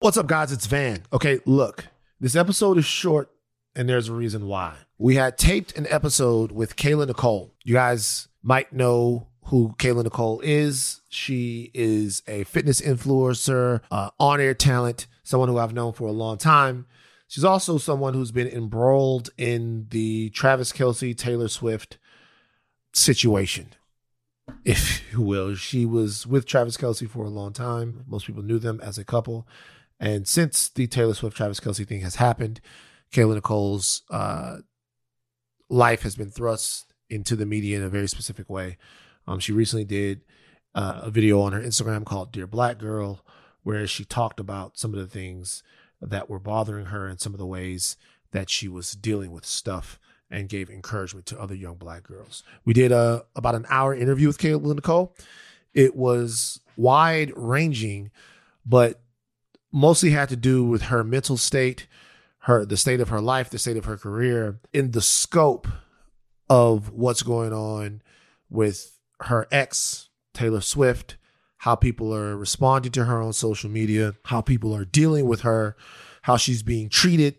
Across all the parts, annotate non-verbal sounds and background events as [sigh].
What's up, guys? It's Van. Okay, look, this episode is short, and there's a reason why. We had taped an episode with Kayla Nicole. You guys might know who Kayla Nicole is. She is a fitness influencer, uh, on air talent, someone who I've known for a long time. She's also someone who's been embroiled in the Travis Kelce, Taylor Swift situation, if you will. She was with Travis Kelce for a long time. Most people knew them as a couple. And since the Taylor Swift Travis Kelce thing has happened, Kayla Nicole's uh, life has been thrust into the media in a very specific way. Um, she recently did uh, a video on her Instagram called Dear Black Girl, where she talked about some of the things that were bothering her and some of the ways that she was dealing with stuff and gave encouragement to other young black girls. We did a about an hour interview with Kayla Nicole. It was wide ranging, but mostly had to do with her mental state, her the state of her life, the state of her career, in the scope of what's going on with her ex, Taylor Swift, how people are responding to her on social media, how people are dealing with her, how she's being treated,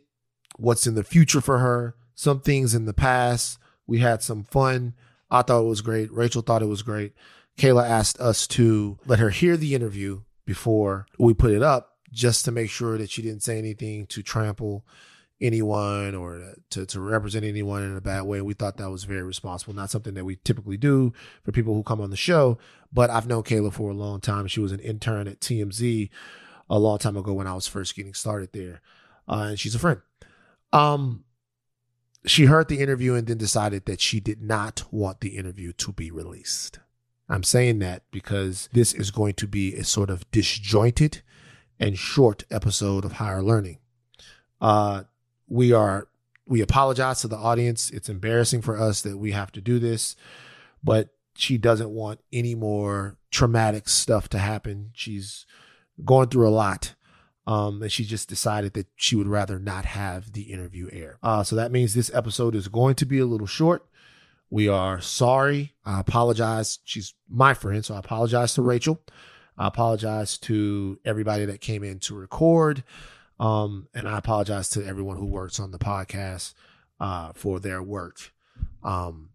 what's in the future for her, some things in the past. We had some fun. I thought it was great. Rachel thought it was great. Kayla asked us to let her hear the interview before we put it up just to make sure that she didn't say anything to trample anyone or to, to represent anyone in a bad way. We thought that was very responsible, not something that we typically do for people who come on the show. But I've known Kayla for a long time. She was an intern at TMZ a long time ago when I was first getting started there. Uh, and she's a friend. Um, she heard the interview and then decided that she did not want the interview to be released. I'm saying that because this is going to be a sort of disjointed and short episode of Higher Learning. Uh, we are we apologize to the audience. It's embarrassing for us that we have to do this, but she doesn't want any more traumatic stuff to happen. She's going through a lot. Um, and she just decided that she would rather not have the interview air. Uh, so that means this episode is going to be a little short. We are sorry. I apologize. She's my friend, so I apologize to Rachel. I apologize to everybody that came in to record. Um, and I apologize to everyone who works on the podcast uh, for their work um,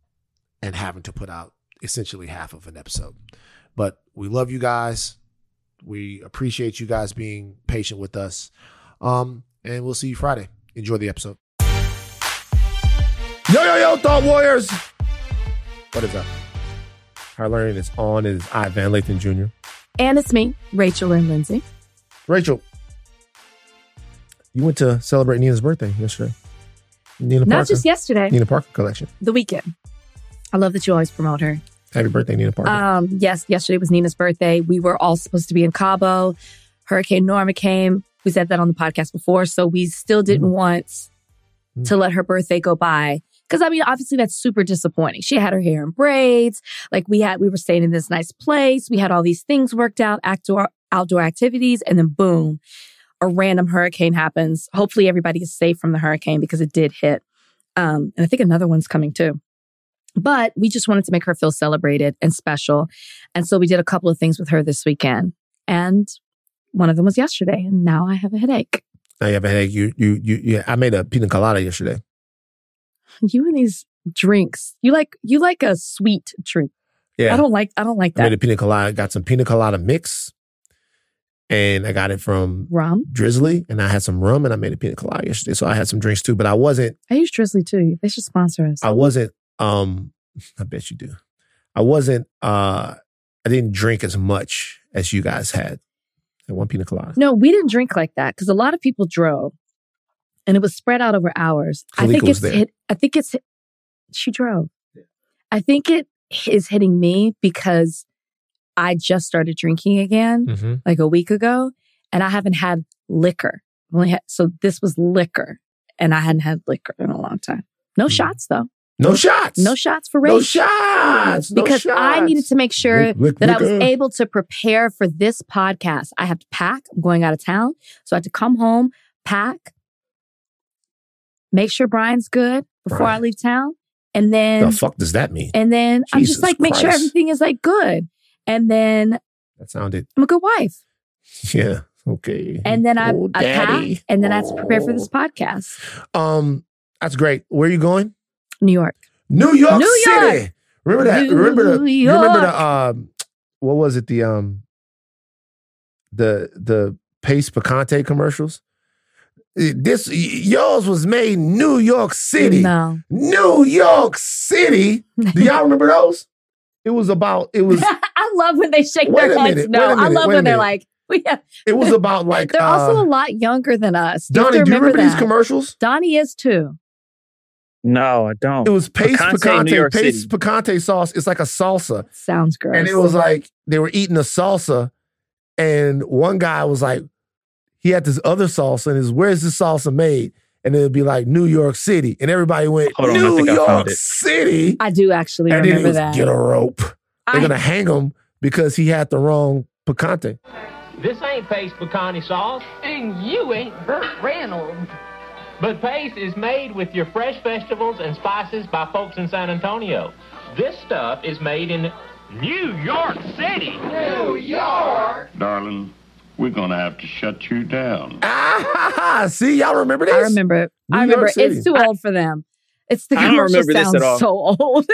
and having to put out essentially half of an episode. But we love you guys. We appreciate you guys being patient with us. Um, and we'll see you Friday. Enjoy the episode. Yo, yo, yo, Thought Warriors. What is up? Our learning is on. It is I, Van Lathan Jr. And it's me, Rachel and Lindsay. Rachel, you went to celebrate Nina's birthday yesterday. Nina Not just yesterday. Nina Parker collection. The weekend. I love that you always promote her. Happy birthday, Nina Parker. Um, yes, yesterday was Nina's birthday. We were all supposed to be in Cabo. Hurricane Norma came. We said that on the podcast before. So we still didn't mm want mm to let her birthday go by. Cause I mean, obviously that's super disappointing. She had her hair in braids. Like we had, we were staying in this nice place. We had all these things worked out, outdoor, outdoor activities. And then boom, a random hurricane happens. Hopefully everybody is safe from the hurricane because it did hit. Um, and I think another one's coming too. But we just wanted to make her feel celebrated and special. And so we did a couple of things with her this weekend. And one of them was yesterday. And now I have a headache. Now you have a headache. You, you, you, yeah, I made a pina colada yesterday. [laughs] You and these drinks. You like, you like a sweet drink. Yeah. I don't like, I don't like that. I made a pina colada, got some pina colada mix and I got it from rum Drizly, and I had some rum, and I made a pina colada yesterday. So I had some drinks too, but I wasn't. I use Drizly too. They should sponsor us. I wasn't. Um, [laughs] I bet you do. I wasn't. Uh, I didn't drink as much as you guys had. At one pina colada. No, we didn't drink like that because a lot of people drove, and it was spread out over hours. Kalika I think it's. Hit, I think it's. She drove. I think it is hitting me because I just started drinking again mm-hmm. like a week ago and I haven't had liquor. only had, so this was liquor and I hadn't had liquor in a long time. No mm-hmm. shots though. No shots. No shots for race. No shots. No because shots. I needed to make sure that I was able to prepare for this podcast. I have to pack. I'm going out of town. So I had to come home, pack, make sure Brian's good before Brian. I leave town. And then the fuck does that mean? And then Jesus I'm just like, Christ. make sure everything is like good. And then that sounded I'm a good wife. Yeah. Okay. And then I, Oh, I pack, and then I had to prepare for Oh. this podcast. Um, that's great. Where are you going? New York. New York New City. York. Remember that? New remember the you remember the um what was it? The um the the Pace Picante commercials? This yours was made in New York City. No. New York City. Do y'all [laughs] remember those? It was about it was [laughs] I love when they shake Wait their a heads. minute, no, wait a I minute, love when they're like, [laughs] we have, it was about like they're also uh, a lot younger than us. You have Donnie, do you remember these commercials? Donnie is too. No, I don't. It was Pace Picante, New Picante, York Pace City. Picante sauce. It's like a salsa. Sounds gross. And it was like they were eating a salsa, and one guy was like, he had this other salsa, and his where's this salsa made? And it'd be like New York City, and everybody went Hold on, I New think I York. City, I do actually and then he remember was that. get a rope. They're I- gonna hang him because he had the wrong picante. This ain't Pace Picante sauce, And you ain't Burt Reynolds. but Pace is made with your fresh vegetables and spices by folks in San Antonio. This stuff is made in New York City. New York. Darling, we're gonna have to shut you down. Ah, [laughs] see, y'all remember this? I remember it. New I remember it. It's too old for them. It's the I don't commercial remember this sounds at all. so [laughs] old.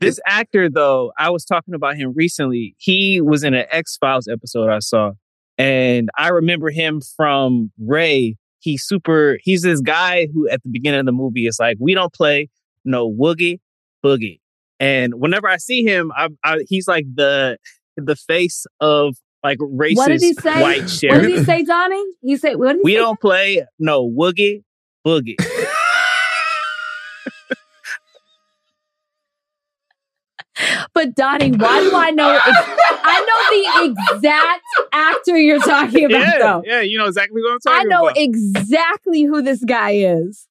This actor, though, I was talking about him recently. He was in an X Files episode I saw, and I remember him from Ray. He's super. He's this guy who, at the beginning of the movie, is like, "We don't play no woogie boogie." And whenever I see him, I, I, he's like the the face of like racist what did he say? white What did he say, Donnie? He said, "What did he we say? don't play no woogie boogie. But Donnie, why do I know? Ex- I know the exact actor you're talking about, yeah, though. yeah, you know exactly what I'm I know about. exactly who this guy is.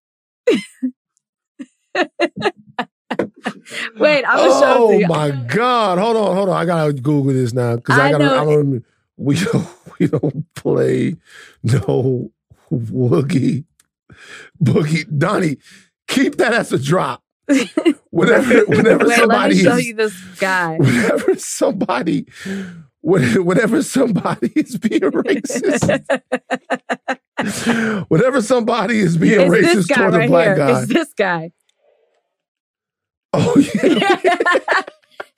[laughs] Wait, I'm gonna show oh my God! Hold on, hold on. I gotta Google this now because I, I gotta. know- I don't. We don't. [laughs] We don't play no woogie boogie. Donnie, keep that as a drop. Whenever, [laughs] whenever Wait, let somebody me show is, you this guy. whenever somebody, when- whenever somebody is being racist, [laughs] whenever somebody is being it's this racist guy toward a right black here. guy, It's this guy. Oh yeah,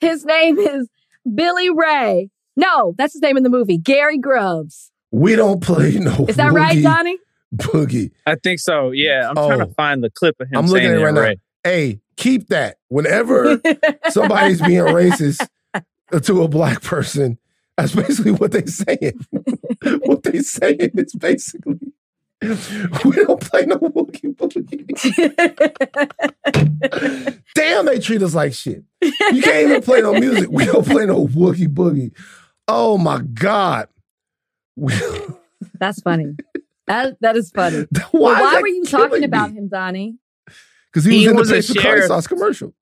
[laughs] his name is Billy Ray. No, that's his name in the movie. Gary Grubbs. we don't play no. Is that right, woogie Donnie? Boogie. I think so. Yeah, I'm trying Oh. to find the clip of him. I'm looking saying at it right now. right. Hey, keep that. Whenever [laughs] somebody's being racist to a black person, that's basically what they saying. [laughs] what they saying is basically [laughs] we don't play no woogie boogie. [laughs] Damn, they treat us like shit. You can't even play no music. We don't play no woogie boogie. Oh my God. [laughs] That's funny. That that is funny. why Well, why were you talking me? about him, Donnie? Because he was He in was the a paper sauce commercial.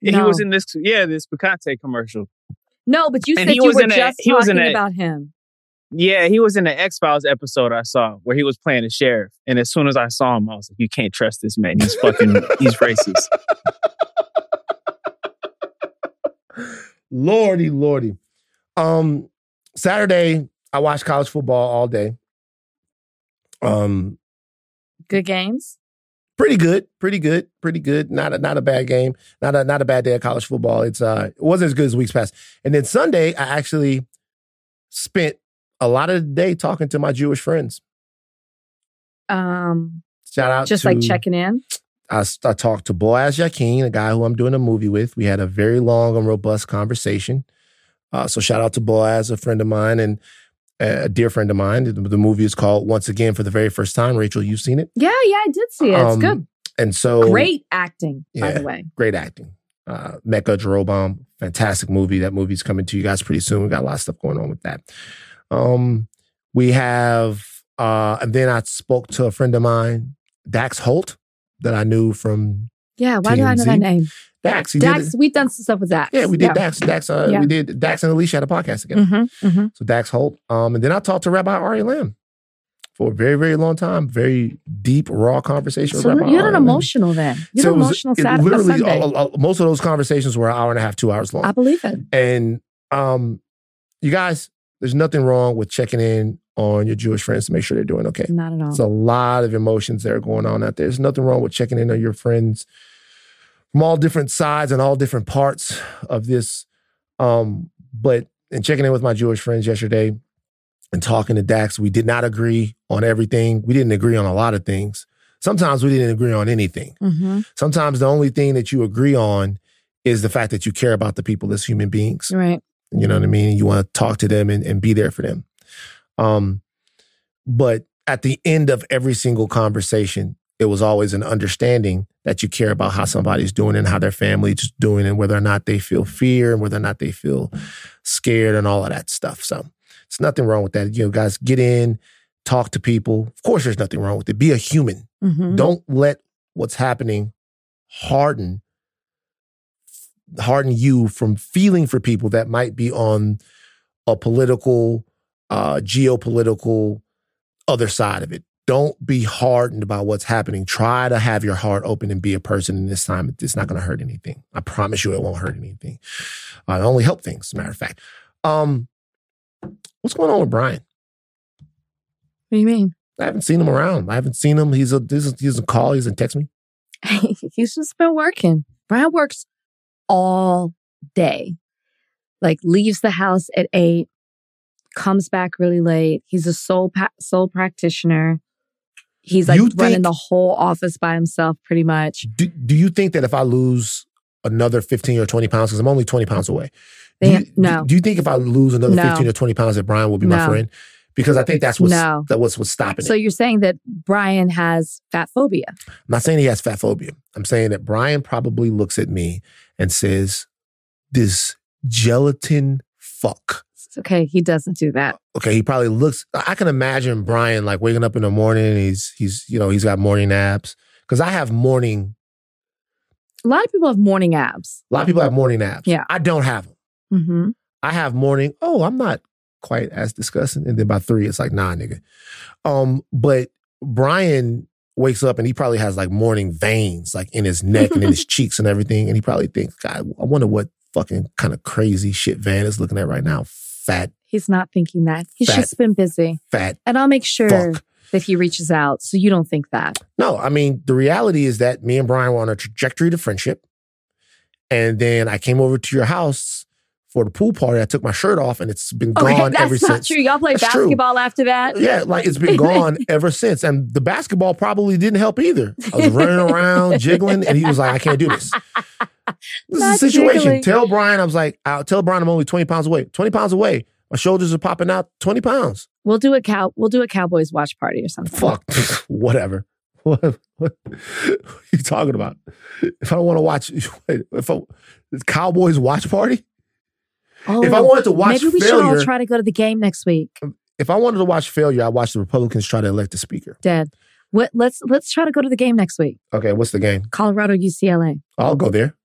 He was in this, yeah, this Picante commercial. No, but you And said he you was were in a- just he was talking a- about him. Yeah, he was in the X Files episode I saw where he was playing the sheriff. And as soon as I saw him, I was like, you can't trust this man. He's fucking, he's racist. [laughs] Lordy, lordy. Um, Saturday, I watched college football all day. Um, Good games. pretty good, pretty good, pretty good. Not a, not a bad game. Not a not a bad day of college football. It's uh, it wasn't as good as weeks past. And then Sunday, I actually spent a lot of the day talking to my Jewish friends. Um, Shout out, just to, like checking in. I, I talked to Boaz Yakin, a guy who I'm doing a movie with. We had a very long and robust conversation. Uh, so shout out to Boaz, a friend of mine and a dear friend of mine. The, the movie is called Once Again for the very first time. Rachel, you've seen it, Yeah, yeah, I did see it. It's Um, good. and so Great acting, by the way. great acting. Uh, Mecca Jerobam, fantastic movie. That movie's coming to you guys pretty soon. We got a lot of stuff going on with that. Um, we have, uh, and then I spoke to a friend of mine, Dax Holt, that I knew from Yeah, why do I know that name? Dax. Dax, we've done some stuff with Dax. Yeah, we did Dax. Dax. Uh, Yeah. We did Dax and Alicia had a podcast together. Mm-hmm, mm-hmm. So Dax Holt. Um, and then I talked to Rabbi Ari Lamm for a very, very long time. Very deep, raw conversation. So with Rabbi you're Lamm. emotional then. You So an was- emotional it Saturday, literally, Sunday. uh, uh, most of those conversations were an hour and a half, two hours long. I believe it. and um, you guys, there's nothing wrong with checking in on your Jewish friends to make sure they're doing okay. Not at all. It's a lot of emotions that are going on out there. There's nothing wrong with checking in on your friends from all different sides and all different parts of this. Um, but in checking in with my Jewish friends yesterday and talking to Dax, we did not agree on everything. We didn't agree on a lot of things. Sometimes we didn't agree on anything. hmm Sometimes the only thing that you agree on is the fact that you care about the people as human beings. Right. You know what I mean? You want to talk to them and, and be there for them. Um, but at the end of every single conversation, it was always an understanding that you care about how somebody's doing and how their family's doing and whether or not they feel fear and whether or not they feel scared and all of that stuff. So it's nothing wrong with that. You know, guys, get in, talk to people. Of course, there's nothing wrong with it. Be a human. hmm Don't let what's happening harden harden you from feeling for people that might be on a political, uh, geopolitical other side of it. Don't be hardened by what's happening. Try to have your heart open and be a person in this time. It's not going to hurt anything. I promise you, it won't hurt anything. Uh, it only help things. As a matter of fact, um, what's going on with Brian? What do you mean? I haven't seen him around. I haven't seen him. He's a he's a, he's a call. He's a text me. [laughs] He's just been working. Brian works all day. Like leaves the house at eight, comes back really late. He's a sole pa- sole practitioner. He's like You running think- the whole office by himself, pretty much. Do, do you think that if I lose another 15 or 20 pounds, because I'm only 20 pounds away, do you, no. do, do you think if I lose another No. 15 or 20 pounds that Brian will be my friend? Because I think that's what's, No. that what's, what's stopping it. So it. you're saying that Brian has fat phobia? I'm not saying he has fat phobia. I'm saying that Brian probably looks at me and says, this gelatin fuck. Okay. He doesn't do that. Okay, he probably looks. I can imagine Brian like waking up in the morning. And he's he's you know he's got morning naps because I have morning. A lot of people have morning abs. A lot of people have morning naps. Yeah. I don't have them. hmm I have morning. Oh, I'm not quite as disgusting. And then by three, it's like nah, nigga. Um, but Brian wakes up and he probably has like morning veins like in his neck and in his [laughs] cheeks and everything. And he probably thinks, God, I wonder what fucking kind of crazy shit Van is looking at right now. Fat, He's not thinking that. He's Fat. just been busy. fat And I'll make sure fuck. that he reaches out so you don't think that. No, I mean, the reality is that me and Brian were on a trajectory to friendship. And then I came over to your house for the pool party. I took my shirt off and it's been oh, [laughs] Okay, gone that's ever not since. true. Y'all played That's true. basketball after that? Yeah, like it's been gone [laughs] ever since. And the basketball probably didn't help either. I was running around, [laughs] jiggling, and he was like, I can't do this. This Not is a situation. jiggling. Tell Brian, I was like, I'll tell Brian I'm only 20 pounds away. 20 pounds away. My shoulders are popping out 20 pounds. We'll do a cow. We'll do a Cowboys watch party or something. Fuck. Whatever. What, what, what are you talking about? If I don't want to watch, if I, Cowboys watch party? Oh, If I oh, wanted to watch maybe we should all try to go to the game next week. If I wanted to watch failure, I watch the Republicans try to elect a speaker. Dad, what? Let's let's try to go to the game next week. Okay, what's the game? Colorado UCLA. I'll go there.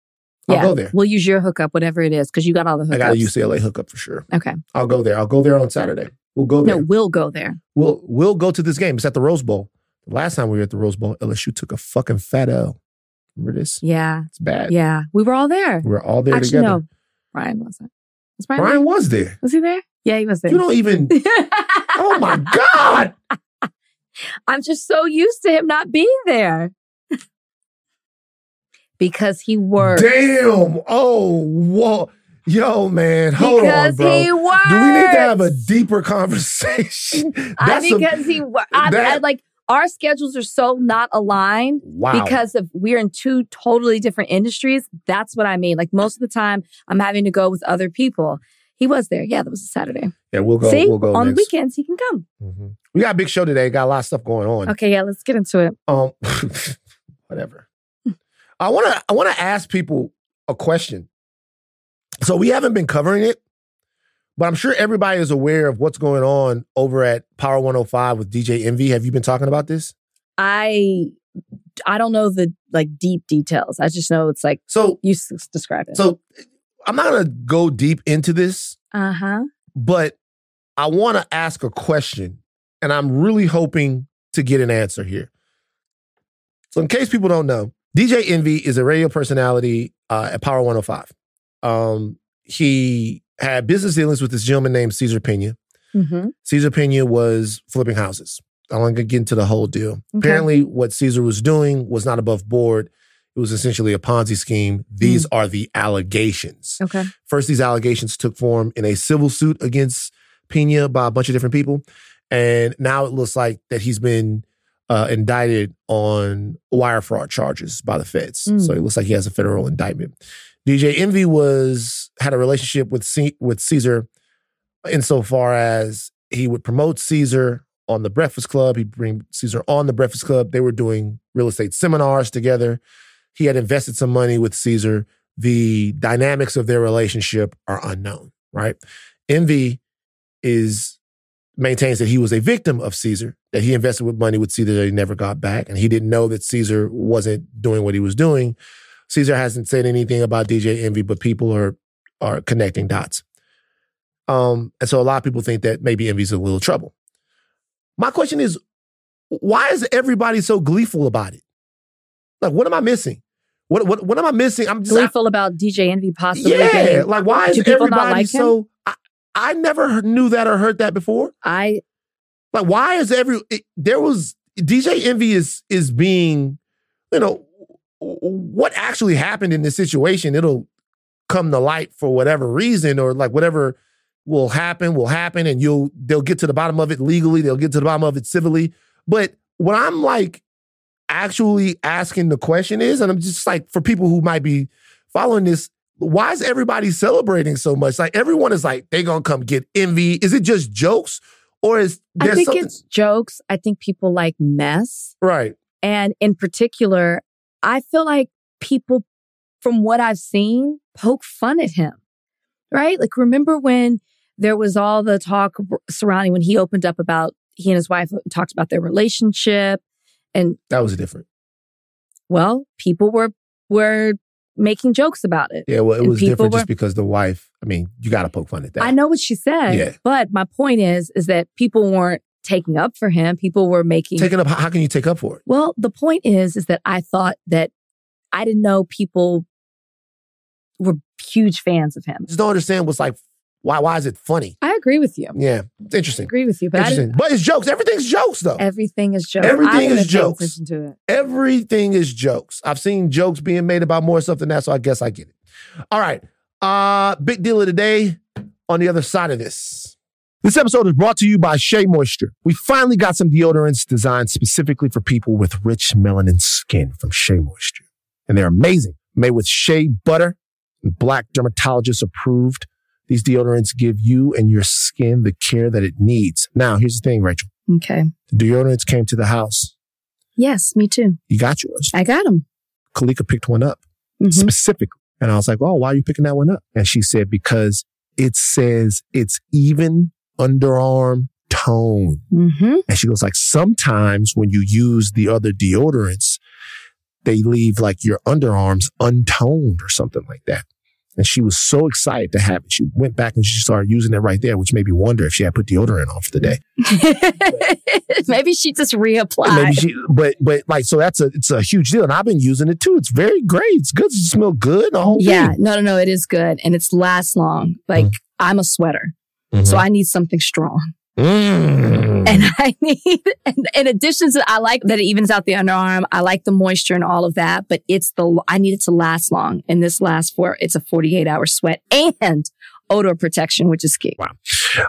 I'll yeah, go there. We'll use your hookup, whatever it is, because you got all the hookups. I got a UCLA hookup for sure. Okay. I'll go there. I'll go there on Saturday. We'll go there. No, we'll go there. We'll we'll go to this game. It's at the Rose Bowl. Last time we were at the Rose Bowl, LSU took a fucking fat L. Remember this? Yeah, It's bad. yeah. We were all there. We were all there Actually, together. no. Brian wasn't. Was Brian? Brian there? was there. Was he there? Yeah, he was there. You don't even. [laughs] oh my god! [laughs] I'm just so used to him not being there. [laughs] because he works. Damn! Oh, whoa, yo, man, hold because on, bro. Do we need to have a deeper conversation? I, a- because he works. I, that- I, like our schedules are so not aligned wow. because of we're in two totally different industries. That's what I mean. Like most of the time, I'm having to go with other people. He was there. Yeah, that was a Saturday. yeah, we'll go. See, we'll go on next. weekends he can come. Mhm. We got a big show today. Got a lot of stuff going on. Okay, yeah, let's get into it. Um, [laughs] whatever. I want to. I want to ask people a question. So we haven't been covering it, but I'm sure everybody is aware of what's going on over at Power 105 with DJ Envy. Have you been talking about this? I I don't know the like deep details. I just know it's like So, you s- describe it. so I'm not going to go deep into this, uh huh. but I want to ask a question, and I'm really hoping to get an answer here. So, in case people don't know, DJ Envy is a radio personality uh, at Power 105. Um, he had business dealings with this gentleman named Cesar Pina. Mm-hmm. Cesar Pina was flipping houses. I'm going to get into the whole deal. Okay. Apparently, what Cesar was doing was not above board. It was essentially a Ponzi scheme. These Hmm. are the allegations. Okay. First, these allegations took form in a civil suit against Pina by a bunch of different people. And now it looks like that he's been uh, indicted on wire fraud charges by the feds. Mm. So it looks like he has a federal indictment. DJ Envy was had a relationship with C- with Cesar insofar as he would promote Cesar on the Breakfast Club. He'd bring Cesar on the Breakfast Club. They were doing real estate seminars together. He had invested some money with Cesar. The dynamics of their relationship are unknown, right? Envy is maintains that he was a victim of Cesar, that he invested with money with Cesar that he never got back, and he didn't know that Cesar wasn't doing what he was doing. Cesar hasn't said anything about DJ Envy, but people are are connecting dots. Um, and so a lot of people think that maybe Envy's in a little trouble. My question is, why is everybody so gleeful about it? Like, what am I missing? What what what am I missing? I'm just Gleeful about DJ Envy possibly. yeah. getting- Like, why is everybody like so? I, I never knew that or heard that before. I Like, why is every it, there was DJ Envy is is being, you know, what actually happened in this situation? It'll come to light for whatever reason or like whatever will happen will happen, and you'll they'll get to the bottom of it legally. They'll get to the bottom of it civilly. But what I'm like actually asking the question is, and I'm just like for people who might be following this. Why is everybody celebrating so much? Like everyone is like, they gonna come get envy. Is it just jokes? Or is I think something it's jokes. I think people like mess. right? And in particular, I feel like people, from what I've seen, poke fun at him, right? Like, remember when there was all the talk surrounding when he opened up about he and his wife uh, talked about their relationship. And That was different. well, people were, were making jokes about it. Yeah, well, it And was different were- just because the wife. I mean, you got to poke fun at that. I know what she said, Yeah. but my point is, is that people weren't taking up for him. People were making Taking up. How can you take up for it? Well, the point is, is that I thought that I didn't know people were huge fans of him. Just don't understand what's like. Why? Why is it funny? I agree with you. Yeah, it's interesting. I agree with you, but Interesting. But it's jokes. Everything's jokes, though. everything is jokes. Everything is jokes. attention to it. Everything is jokes. I've seen jokes being made about more stuff than that, so I guess I get it. All right. Uh, big deal of the day on the other side of this. This episode is brought to you by Shea Moisture. We finally got some deodorants designed specifically for people with rich melanin skin from Shea Moisture. And they're amazing. Made with shea butter and black dermatologist approved. These deodorants give you and your skin the care that it needs. Now, here's the thing, Rachel. Okay. The deodorants came to the house. Yes, me too. You got yours. I got them. Kalika picked one up Mhm. specifically. And I was like, oh, why are you picking that one up? And she said, because it says it's even underarm tone. Mm-hmm. And she goes like, sometimes when you use the other deodorants, they leave like your underarms untoned or something like that. And she was so excited to have it. She went back and she started using it right there, which made me wonder if she had put deodorant on for the day. [laughs] Maybe she just reapplied. Maybe she, but but like so that's a it's a huge deal, and I've been using it too. It's very great. It's good. It smells good. The whole yeah, thing. no, no, no. It is good, and it's lasts long. Like Mm. I'm a sweater, Mhm. so I need something strong. Mm. And [laughs] I need, and in addition to, I like that it evens out the underarm. I like the moisture and all of that, but it's the, I need it to last long. And this lasts for, it's a 48 hour sweat and odor protection, which is key.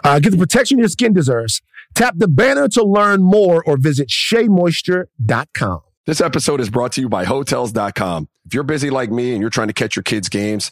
Uh, get the protection your skin deserves. Tap the banner to learn more or visit SheaMoisture.com. This episode is brought to you by Hotels.com. If you're busy like me and you're trying to catch your kids' games,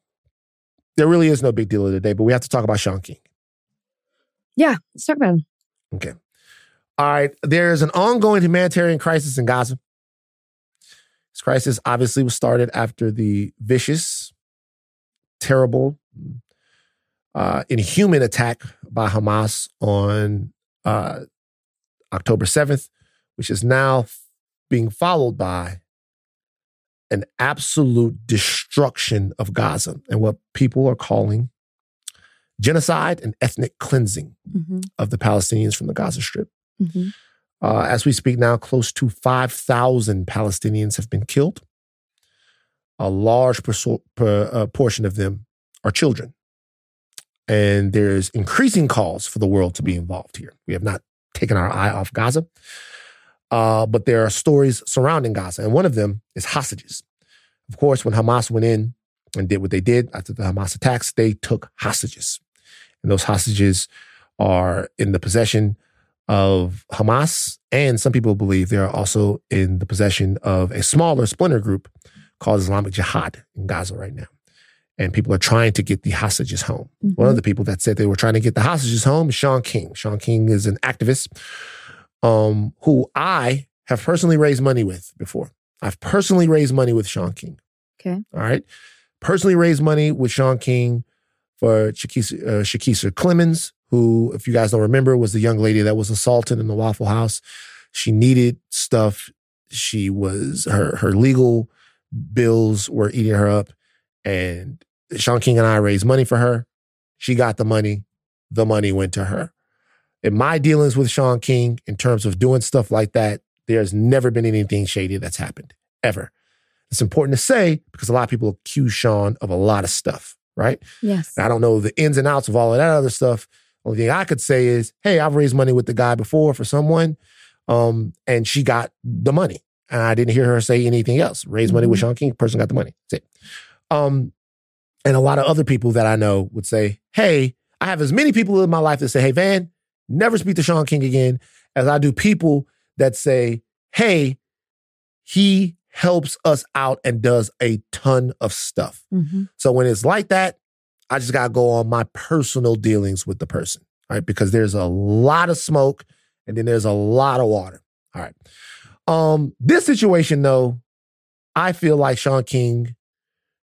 There really is no big deal of the day, but we have to talk about Shaun King. Yeah. Let's talk about him. Okay. All right. There's an ongoing humanitarian crisis in Gaza. This crisis obviously was started after the vicious, terrible, uh, inhuman attack by Hamas on uh, October 7th, which is now being followed by an absolute destruction of Gaza and what people are calling genocide and ethnic cleansing Mm-hmm. of the Palestinians from the Gaza Strip. Mm-hmm. Uh, as we speak now, close to 5,000 Palestinians have been killed. A large per, uh, portion of them are children. And there's increasing calls for the world to be involved here. We have not taken our eye off Gaza, uh, but there are stories surrounding Gaza, and one of them is hostages. Of course, when Hamas went in and did what they did after the Hamas attacks, they took hostages. And those hostages are in the possession of Hamas, and some people believe they are also in the possession of a smaller splinter group called Islamic Jihad in Gaza right now. And people are trying to get the hostages home. One of the people that said they were trying to get the hostages home is Shaun King. Shaun King is an activist um, who I have personally raised money with before. I've personally raised money with Shaun King. Okay. All right. Personally raised money with Shaun King for Chikesia, uh, Chikesia Clemons, who, if you guys don't remember, was the young lady that was assaulted in the Waffle House. She needed stuff. She was her her legal bills were eating her up, and Shaun King and I raised money for her. She got the money. The money went to her. In my dealings with Shaun King, in terms of doing stuff like that, there's never been anything shady that's happened ever. It's important to say because a lot of people accuse Shaun of a lot of stuff, right? Yes. I don't know the ins and outs of all of that other stuff. Only thing I could say is, hey, I've raised money with the guy before for someone, um, and she got the money. And I didn't hear her say anything else. Raised money with Shaun King, person got the money. That's it. Um, and a lot of other people that I know would say, hey, I have as many people in my life that say, hey, Van, never speak to Shaun King again, as I do people that say, hey, he helps us out and does a ton of stuff. Mm-hmm. So when it's like that, I just got to go on my personal dealings with the person, right? Because there's a lot of smoke and then there's a lot of water. All right. Um, this situation though, I feel like Shaun King,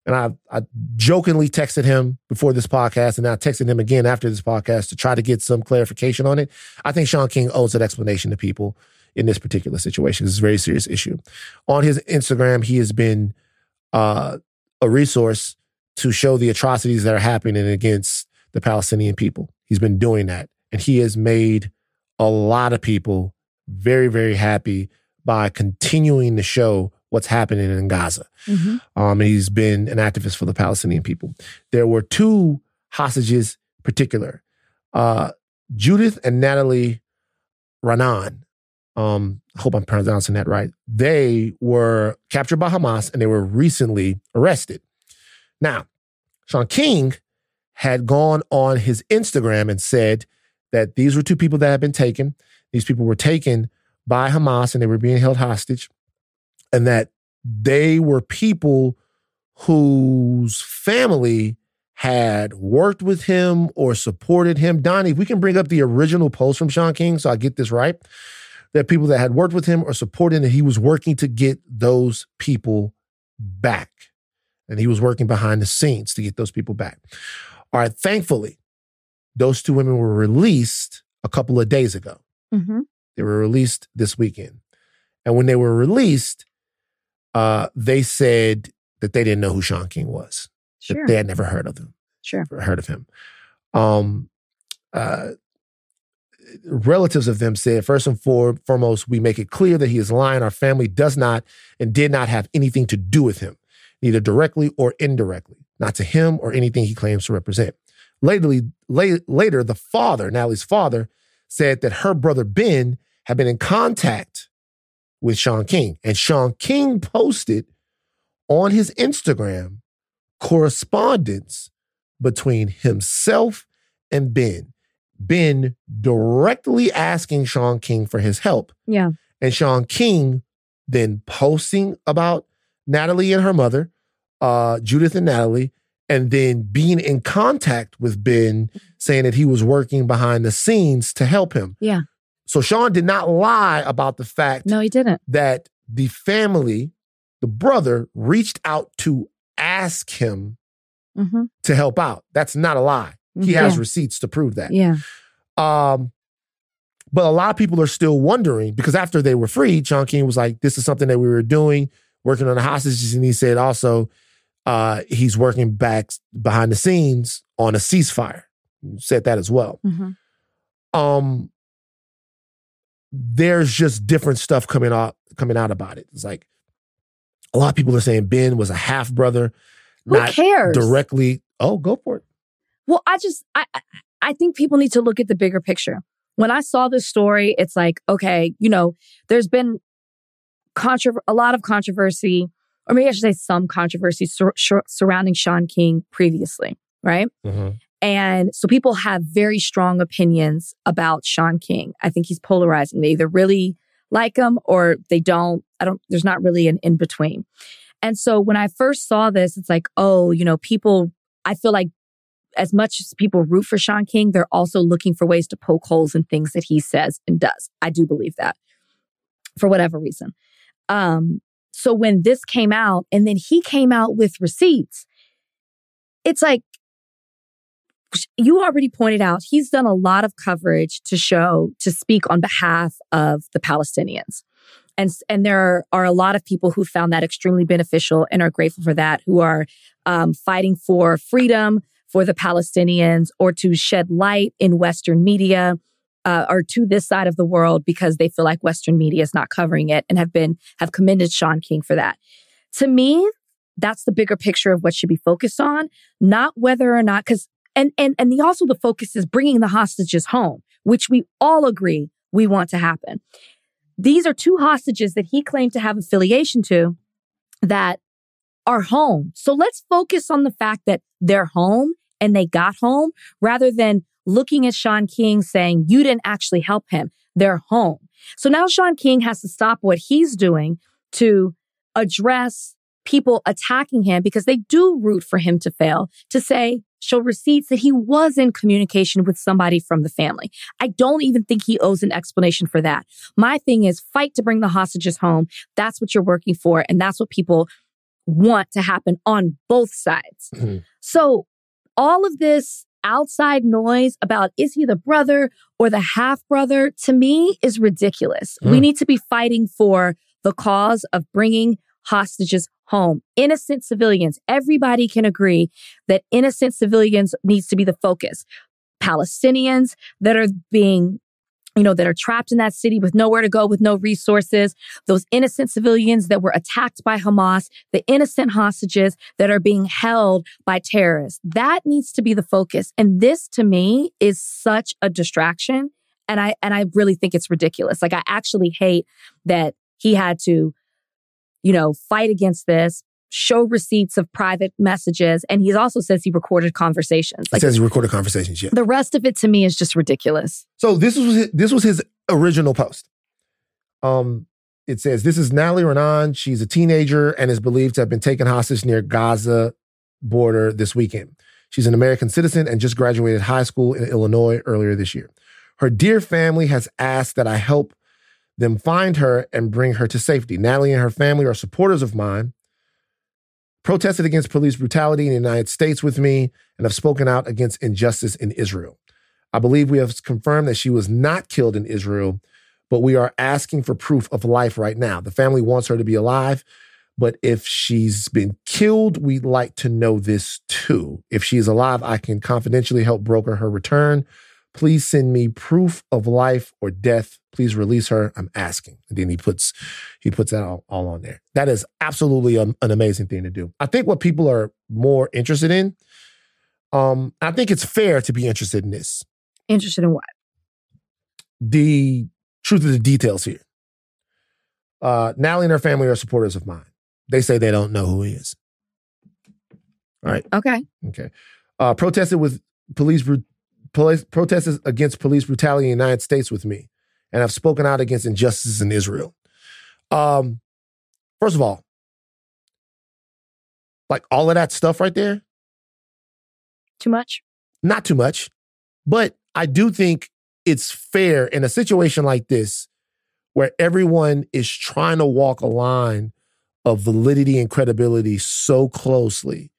and I, I jokingly texted him before this podcast, and I texted him again after this podcast to try to get some clarification on it. I think Shaun King owes an explanation to people in this particular situation. It's a very serious issue. On his Instagram, he has been uh, a resource to show the atrocities that are happening against the Palestinian people. He's been doing that. And he has made a lot of people very, very happy by continuing to show what's happening in Gaza. Mm-hmm. Um, he's been an activist for the Palestinian people. There were two hostages in particular, uh, Judith and Natalie Raanan. Um, I hope I'm pronouncing that right. They were captured by Hamas and they were recently arrested. Now, Shaun King had gone on his Instagram and said that these were two people that had been taken. These people were taken by Hamas and they were being held hostage, and that they were people whose family had worked with him or supported him. Donnie, if we can bring up the original post from Shaun King so I get this right, that people that had worked with him or supported him, that he was working to get those people back. And he was working behind the scenes to get those people back. All right, thankfully, those two women were released a couple of days ago. Mm-hmm. They were released this weekend. And when they were released, uh, they said that they didn't know who Shaun King was. Sure. That they had never heard of him, Sure. heard of him. Um, uh, relatives of them said, first and foremost, we make it clear that he is lying. Our family does not and did not have anything to do with him, neither directly or indirectly, not to him or anything he claims to represent. Later, la- later the father, Natalie's father, said that her brother Ben had been in contact with Shaun King. And Shaun King posted on his Instagram correspondence between himself and Ben. Ben directly asking Shaun King for his help. Yeah. And Shaun King then posting about Natalie and her mother, uh, Judith and Natalie, and then being in contact with Ben, saying that he was working behind the scenes to help him. Yeah. So Shaun did not lie about the fact No, he didn't. that the family, the brother, reached out to ask him Mm-hmm. to help out. That's not a lie. He Yeah. has receipts to prove that. Yeah. Um, But a lot of people are still wondering because after they were freed, Shaun King was like, "This is something that we were doing, working on the hostages," and he said also uh, he's working back behind the scenes on a ceasefire. He said that as well. Mm-hmm. Um, there's just different stuff coming out coming out about it. It's like a lot of people are saying Ben was a half brother, Who not cares? directly. Oh, go for it. Well, I just I I- I think people need to look at the bigger picture. When I saw this story, it's like, okay, you know, there's been contro- a lot of controversy, or maybe I should say some controversy sur- sur- surrounding Shaun King previously, right? Mm-hmm. And so people have very strong opinions about Shaun King. I think he's polarizing. They either really like him or they don't. I don't, there's not really an in between. And so when I first saw this, it's like, oh, you know, people, I feel like as much as people root for Shaun King, they're also looking for ways to poke holes in things that he says and does. I do believe that for whatever reason. Um, so when this came out and then he came out with receipts, it's like, you already pointed out, he's done a lot of coverage to show, to speak on behalf of the Palestinians. And, and there are a lot of people who found that extremely beneficial and are grateful for that, who are um, fighting for freedom for the Palestinians or to shed light in Western media uh, or to this side of the world because they feel like Western media is not covering it and have been have commended Shaun King for that. To me, that's the bigger picture of what should be focused on, not whether or not because and and and the, also the focus is bringing the hostages home, which we all agree we want to happen. These are two hostages that he claimed to have affiliation to that are home. So let's focus on the fact that they're home and they got home rather than looking at Shaun King saying, you didn't actually help him. They're home. So now Shaun King has to stop what he's doing to address people attacking him because they do root for him to fail to say, show receipts that he was in communication with somebody from the family. I don't even think he owes an explanation for that. My thing is fight to bring the hostages home. That's what you're working for. And that's what people want to happen on both sides. Mhm. So all of this outside noise about is he the brother or the half brother to me is ridiculous. We Mm. need to be fighting for the cause of bringing hostages home. Innocent civilians. Everybody can agree that innocent civilians needs to be the focus. Palestinians that are being you know, that are trapped in that city with nowhere to go, with no resources, those innocent civilians that were attacked by Hamas, the innocent hostages that are being held by terrorists. That needs to be the focus. And this to me is such a distraction. And I, and I really think it's ridiculous. Like I actually hate that he had to, you know, fight against this, show receipts of private messages. And he also says he recorded conversations. Like says he recorded conversations. Yeah. the rest of it to me is just ridiculous. So this was his, this was his original post. Um, it says this is Natalie Raanan. She's a teenager and is believed to have been taken hostage near Gaza border this weekend. She's an American citizen and just graduated high school in Illinois earlier this year. Her dear family has asked that I help them find her and bring her to safety. Natalie and her family are supporters of mine, protested against police brutality in the United States with me, and have spoken out against injustice in Israel. I believe we have confirmed that she was not killed in Israel, but we are asking for proof of life right now. The family wants her to be alive, but if she's been killed, we'd like to know this too. If she's alive, I can confidentially help broker her return. Please send me proof of life or death. Please release her. I'm asking. And then he puts he puts that all, all on there. That is absolutely an, an amazing thing to do. I think what people are more interested in, um, I think it's fair to be interested in this Interested in what? the truth of the details here. Uh, Natalie and her family are supporters of mine. They say they don't know who he is. All right. Okay. Okay. Uh, protested with police, police protested against police brutality in the United States with me, and I've spoken out against injustice in Israel. Um, first of all, like all of that stuff right there, Too much? not too much, but I do think it's fair in a situation like this where everyone is trying to walk a line of validity and credibility so closely.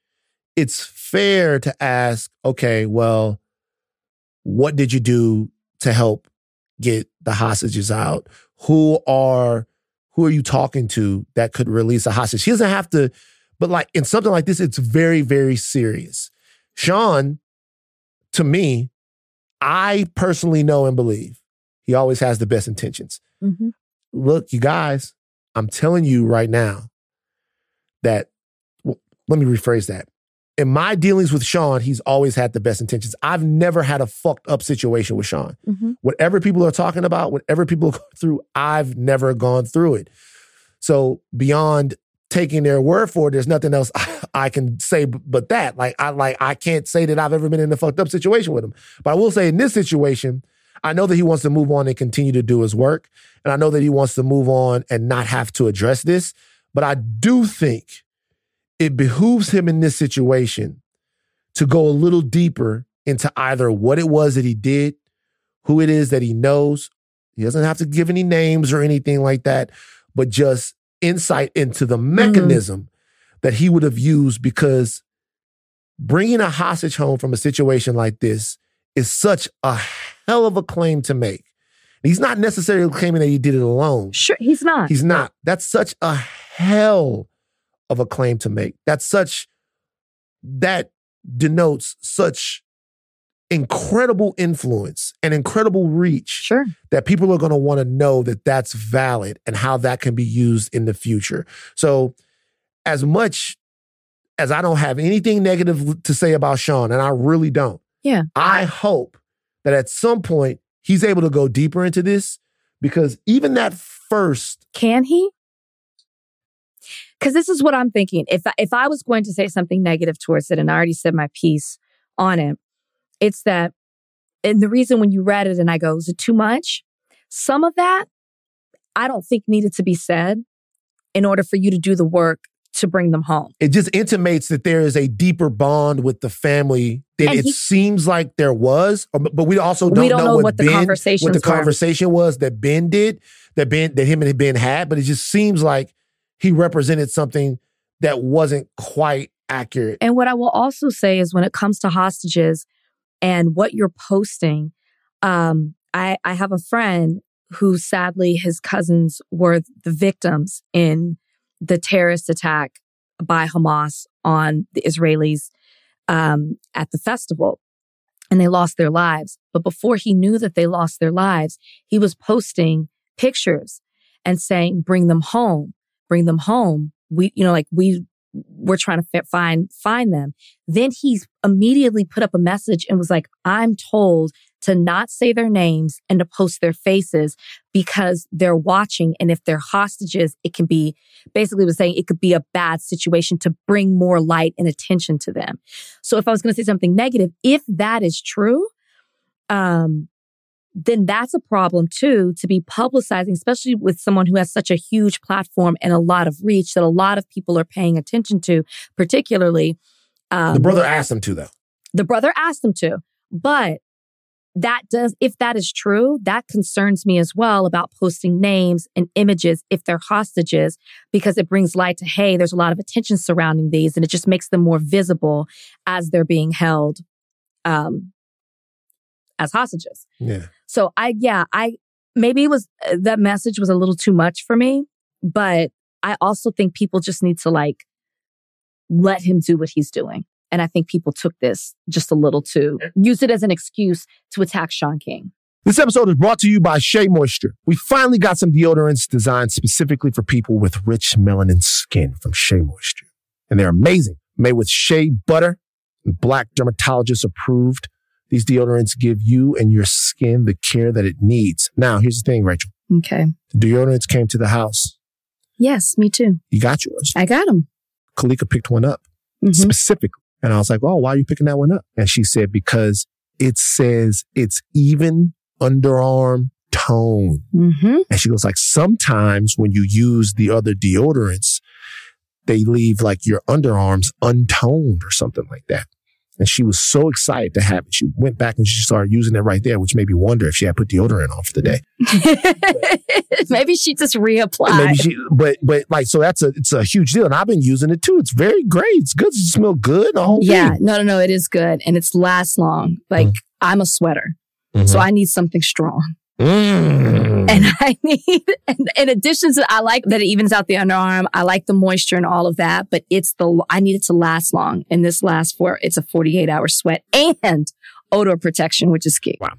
It's fair to ask, okay, well, what did you do to help get the hostages out? Who are who are you talking to that could release a hostage? He doesn't have to, but like in something like this, it's very, very serious. Shaun, to me, I personally know and believe he always has the best intentions. Mhm. Look, you guys, I'm telling you right now that, well, let me rephrase that. In my dealings with Shaun, he's always had the best intentions. I've never had a fucked up situation with Shaun. Mhm. Whatever people are talking about, whatever people [laughs] go through, I've never gone through it. So beyond taking their word for it, there's nothing else [laughs] I can say but that. Like I like I can't say that I've ever been in a fucked up situation with him. But I will say in this situation, I know that he wants to move on and continue to do his work. And I know that he wants to move on and not have to address this. But I do think it behooves him in this situation to go a little deeper into either what it was that he did, who it is that he knows. He doesn't have to give any names or anything like that, but just insight into the mm-hmm. mechanism that he would have used because bringing a hostage home from a situation like this is such a hell of a claim to make. He's not necessarily claiming that he did it alone. Sure, he's not. He's not. That's such a hell of a claim to make. That's such, that denotes such incredible influence and incredible reach Sure. that people are going to want to know that that's valid and how that can be used in the future. So, as much as I don't have anything negative to say about Shaun, and I really don't, Yeah. I hope that at some point he's able to go deeper into this because even that first, Can he? Because this is what I'm thinking. If I, if I was going to say something negative towards it, and I already said my piece on it, it's that, and the reason when you read it and I go, is it too much? Some of that I don't think needed to be said in order for you to do the work to bring them home. it just intimates that there is a deeper bond with the family than And it he- seems like there was. Um, but we also don't, We don't know what, what the ben, conversations what the were. conversation was that Ben did, that Ben that him and Ben had. But it just seems like he represented something that wasn't quite accurate. And what I will also say is when it comes to hostages and what you're posting, um, I, I have a friend who sadly his cousins were the victims in the terrorist attack by Hamas on the Israelis um, at the festival. And they lost their lives. But before he knew that they lost their lives, he was posting pictures and saying, bring them home, bring them home. We, you know, like we, we're trying to fi- find, find them. Then he immediately put up a message and was like, I'm told to not say their names and to post their faces because they're watching. And if they're hostages, it can be basically was saying it could be a bad situation to bring more light and attention to them. So if I was going to say something negative, if that is true, um, then that's a problem too to be publicizing, especially with someone who has such a huge platform and a lot of reach that a lot of people are paying attention to, particularly. Um, the brother asked him to, though. the brother asked him to, but that does, if that is true, that concerns me as well about posting names and images if they're hostages, because it brings light to, hey, there's a lot of attention surrounding these and it just makes them more visible as they're being held, um, as hostages. Yeah. So I, yeah, I, maybe it was, uh, that message was a little too much for me, but I also think people just need to like let him do what he's doing. And I think people took this just a little too, used it as an excuse to attack Shaun King. This episode is brought to you by Shea Moisture. We finally got some deodorants designed specifically for people with rich melanin skin from Shea Moisture. And they're amazing. Made with shea butter and black dermatologist approved. These deodorants give you and your skin the care that it needs. Now, here's the thing, Rachel. Okay. The deodorants came to the house. Yes, me too. You got yours. I got them. Kalika picked one up Mhm. specifically. And I was like, oh, why are you picking that one up? And she said, because it says it's even underarm tone. Mm-hmm. And she goes like, sometimes when you use the other deodorants, they leave like your underarms untoned or something like that. And she was so excited to have it. She went back and she started using it right there, which made me wonder if she had put deodorant on for the day. [laughs] Maybe she just reapplied. Maybe she, but but like so that's a it's a huge deal, and I've been using it too. It's very great. It's good. It smells good. The whole yeah, thing. no, no, no. It is good and it's lasts long. Like I'm a sweater, Mhm. so I need something strong. Mm. And [laughs] I need, and in addition to, I like that it evens out the underarm. I like the moisture and all of that, but it's the, I need it to last long. And this lasts for, it's a 48 hour sweat and odor protection, which is key. Wow.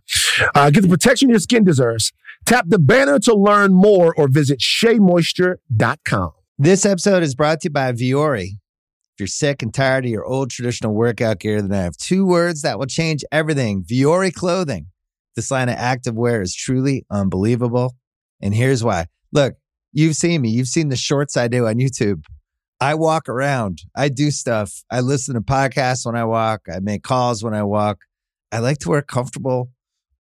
Uh, get the protection your skin deserves. Tap the banner to learn more or visit sheamoisture.com. This episode is brought to you by Vuori. If you're sick and tired of your old traditional workout gear, then I have two words that will change everything Vuori clothing. This line of activewear is truly unbelievable. And here's why. Look, you've seen me, you've seen the shorts I do on YouTube. I walk around, I do stuff. I listen to podcasts when I walk, I make calls when I walk. I like to wear comfortable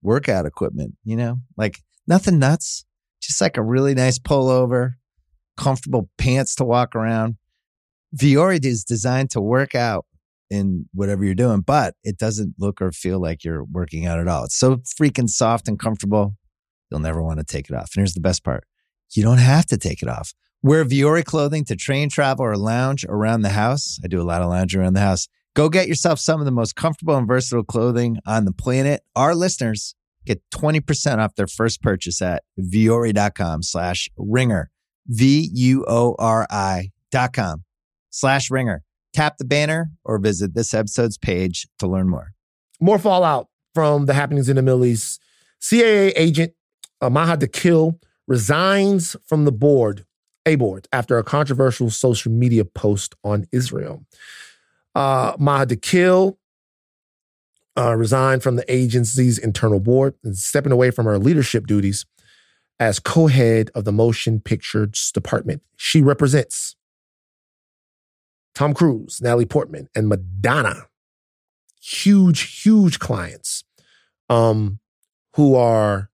workout equipment, you know, like nothing nuts, just like a really nice pullover, comfortable pants to walk around. Vuori is designed to work out in whatever you're doing, but it doesn't look or feel like you're working out at all. It's so freaking soft and comfortable. You'll never want to take it off. And here's the best part. You don't have to take it off. Wear Vuori clothing to train, travel, or lounge around the house. I do a lot of lounging around the house. Go get yourself some of the most comfortable and versatile clothing on the planet. Our listeners get 20% off their first purchase at vuori.com slash ringer. V-U-O-R-I dot com slash ringer. Tap the banner or visit this episode's page to learn more. More fallout from the happenings in the Middle East. CAA agent uh, Maha Dakhil resigns from the board, a board, after a controversial social media post on Israel. Uh, Maha Dakhil uh, resigned from the agency's internal board and stepping away from her leadership duties as co-head of the motion pictures department. She represents Tom Cruise, Natalie Portman, and Madonna. Huge, huge clients um, who are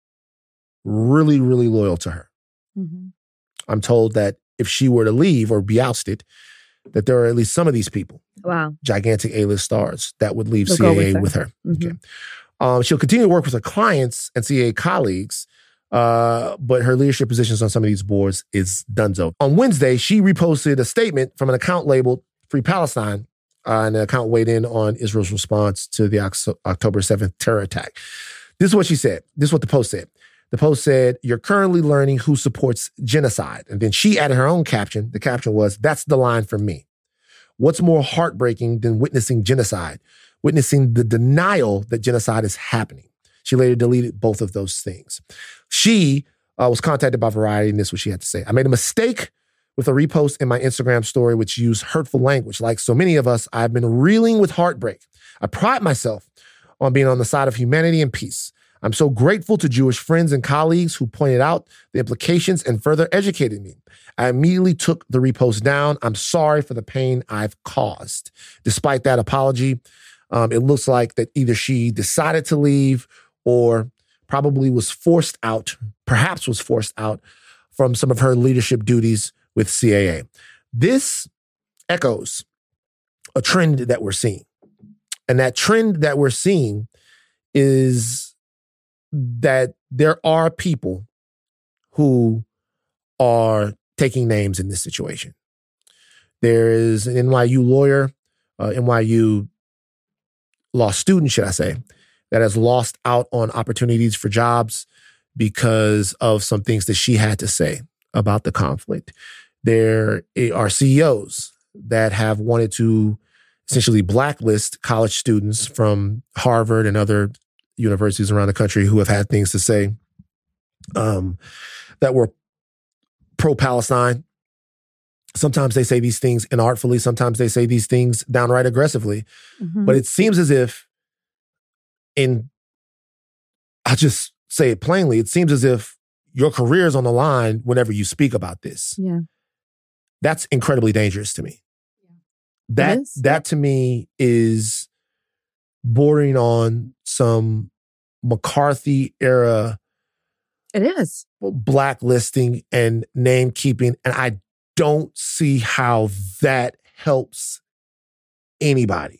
really, really loyal to her. Mm-hmm. I'm told that if she were to leave or be ousted, that there are at least some of these people, Wow. gigantic A-list stars, that would leave They'll CAA with with her. her. Mhm. Okay. Um, she'll continue to work with her clients and CAA colleagues, uh, but her leadership positions on some of these boards is donezo. On Wednesday, she reposted a statement from an account labeled Free Palestine, uh, and the account weighed in on Israel's response to the October 7th terror attack. This is what she said. This is what the post said. The post said, You're currently learning who supports genocide. And then she added her own caption. The caption was, That's the line for me. What's more heartbreaking than witnessing genocide? Witnessing the denial that genocide is happening. She later deleted both of those things. She uh, was contacted by Variety, and this is what she had to say. I made a mistake with a repost in my Instagram story, which used hurtful language. Like so many of us, I've been reeling with heartbreak. I pride myself on being on the side of humanity and peace. I'm so grateful to Jewish friends and colleagues who pointed out the implications and further educated me. I immediately took the repost down. I'm sorry for the pain I've caused. Despite that apology, um, it looks like that either she decided to leave or probably was forced out, perhaps was forced out from some of her leadership duties with CAA. This echoes a trend that we're seeing. And that trend that we're seeing is that there are people who are taking names in this situation. There is an NYU lawyer, uh, NYU law student, should I say, that has lost out on opportunities for jobs because of some things that she had to say about the conflict. There are CEOs that have wanted to essentially blacklist college students from Harvard and other universities around the country who have had things to say um, that were pro Palestine. Sometimes they say these things inartfully, sometimes they say these things downright aggressively. Mhm. But it seems as if, in, I'll just say it plainly, it seems as if your career is on the line whenever you speak about this. yeah. That's incredibly dangerous to me. That that to me is bordering on some McCarthy era It is. blacklisting and name keeping. And I don't see how that helps anybody.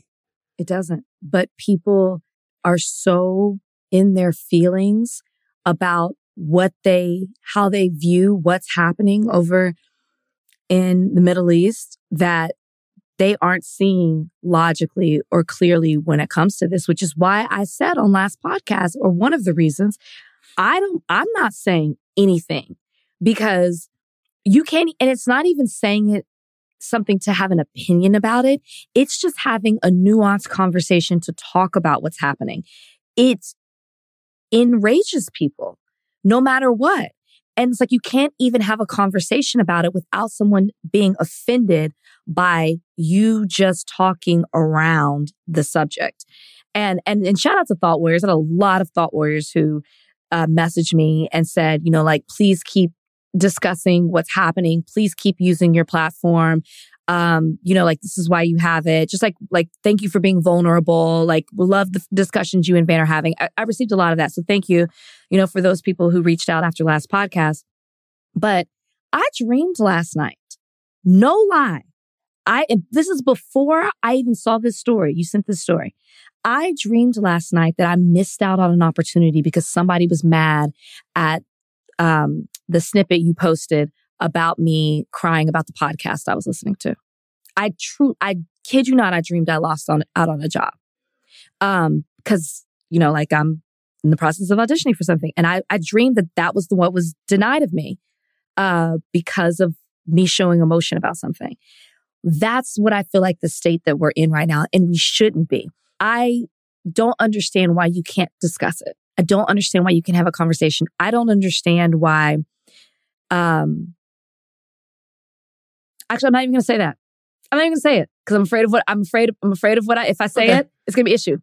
It doesn't. But people are so in their feelings about what they, how they view what's happening over in the Middle East that they aren't seeing logically or clearly when it comes to this, which is why I said on last podcast, or one of the reasons I don't, I'm not saying anything because you can't, and it's not even saying it something to have an opinion about it. It's just having a nuanced conversation to talk about what's happening. It enrages people no matter what. And it's like you can't even have a conversation about it without someone being offended by you just talking around the subject. And and and shout out to Thought Warriors. I had a lot of Thought Warriors who uh, messaged me and said, you know, like please keep discussing what's happening. Please keep using your platform. Um, you know, like this is why you have it. Just like, like, thank you for being vulnerable. Like, we love the discussions you and Van are having. I, I received a lot of that. So thank you, you know, for those people who reached out after last podcast. But I dreamed last night. No lie. I, this is before I even saw this story. You sent this story. I dreamed last night that I missed out on an opportunity because somebody was mad at um, the snippet you posted about me crying about the podcast I was listening to. I true, I kid you not, I dreamed I lost on out on a job. Um, cause, you know, like I'm in the process of auditioning for something. And I, I dreamed that that was the, what was denied of me, uh, because of me showing emotion about something. That's what I feel like the state that we're in right now. And we shouldn't be. I don't understand why you can't discuss it. I don't understand why you can have a conversation. I don't understand why, um, actually, I'm not even going to say that. I'm not even going to say it because I'm afraid of what I'm afraid. Of, I'm afraid of what I, if I say okay. it, it's going to be issue.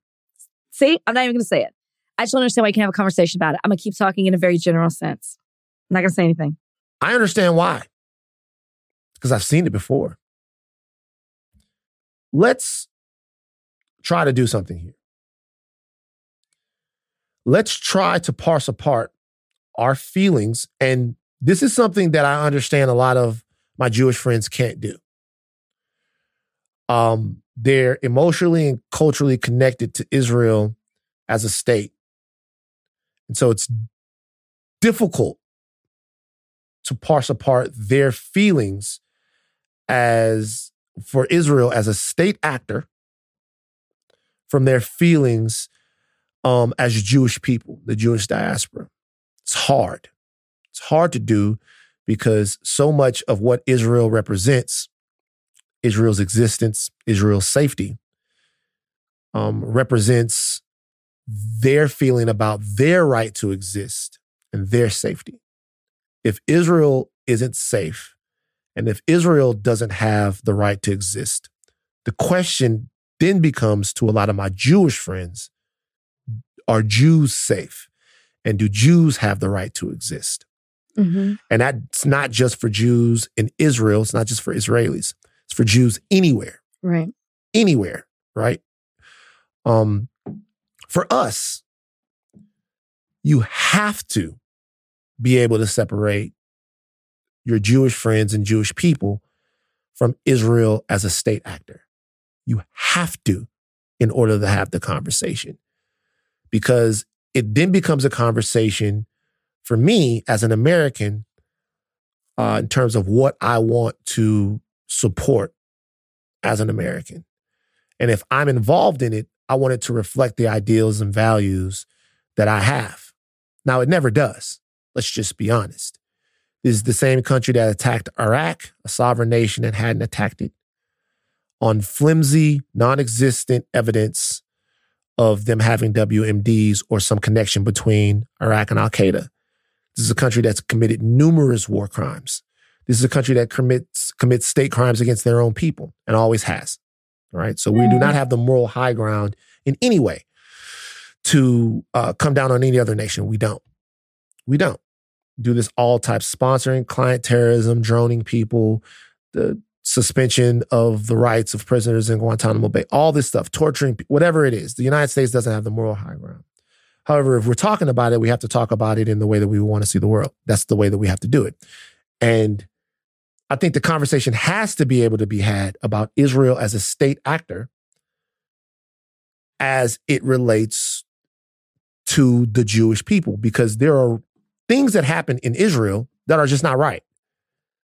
See, I'm not even going to say it. I just don't understand why you can have a conversation about it. I'm going to keep talking in a very general sense. I'm not going to say anything. I understand why because I've seen it before. Let's try to do something here let's try to parse apart our feelings. And this is something that I understand a lot of my Jewish friends can't do. Um, they're emotionally and culturally connected to Israel as a state. And so it's difficult to parse apart their feelings as for Israel as a state actor from their feelings um, as Jewish people, the Jewish diaspora. It's hard. It's hard to do because so much of what Israel represents, Israel's existence, Israel's safety, um, represents their feeling about their right to exist and their safety. If Israel isn't safe, and if Israel doesn't have the right to exist, the question then becomes to a lot of my Jewish friends are Jews safe? And do Jews have the right to exist? Mm-hmm. And that's not just for Jews in Israel. It's not just for Israelis. It's for Jews anywhere. Right. Anywhere. Right. Um, for us, you have to be able to separate your Jewish friends and Jewish people from Israel as a state actor. You have to in order to have the conversation because it then becomes a conversation for me as an American uh, in terms of what I want to support as an American. And if I'm involved in it, I want it to reflect the ideals and values that I have. Now, it never does. Let's just be honest. This is the same country that attacked Iraq, a sovereign nation that hadn't attacked it, on flimsy, non existent evidence of them having WMDs or some connection between Iraq and Al Qaeda. This is a country that's committed numerous war crimes. This is a country that commits commits state crimes against their own people and always has. All right. So we do not have the moral high ground in any way to uh, come down on any other nation. We don't. We don't do this all types sponsoring client terrorism, droning people, the suspension of the rights of prisoners in Guantanamo Bay, all this stuff, torturing, whatever it is. The United States doesn't have the moral high ground. However, if we're talking about it, we have to talk about it in the way that we want to see the world. That's the way that we have to do it. And I think the conversation has to be able to be had about Israel as a state actor as it relates to the Jewish people, because there are things that happen in Israel that are just not right.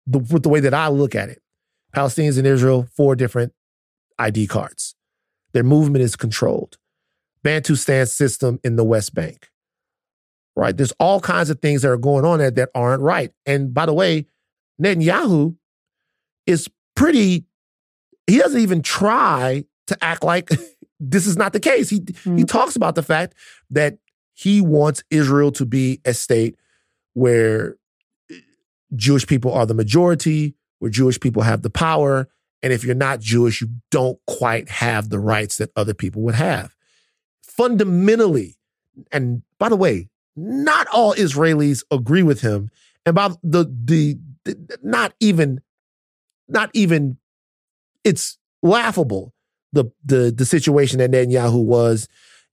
The, with the way that I look at it. Palestinians in Israel, four different ID cards. Their movement is controlled. Bantustan system in the West Bank. right? There's all kinds of things that are going on there that aren't right. And by the way, Netanyahu is pretty, he doesn't even try to act like [laughs] this is not the case. He mm-hmm. he talks about the fact that he wants Israel to be a state where Jewish people are the majority, where Jewish people have the power, and if you're not Jewish, you don't quite have the rights that other people would have. Fundamentally, and by the way, not all Israelis agree with him. And by the the, the not even not even it's laughable the the the situation that Netanyahu was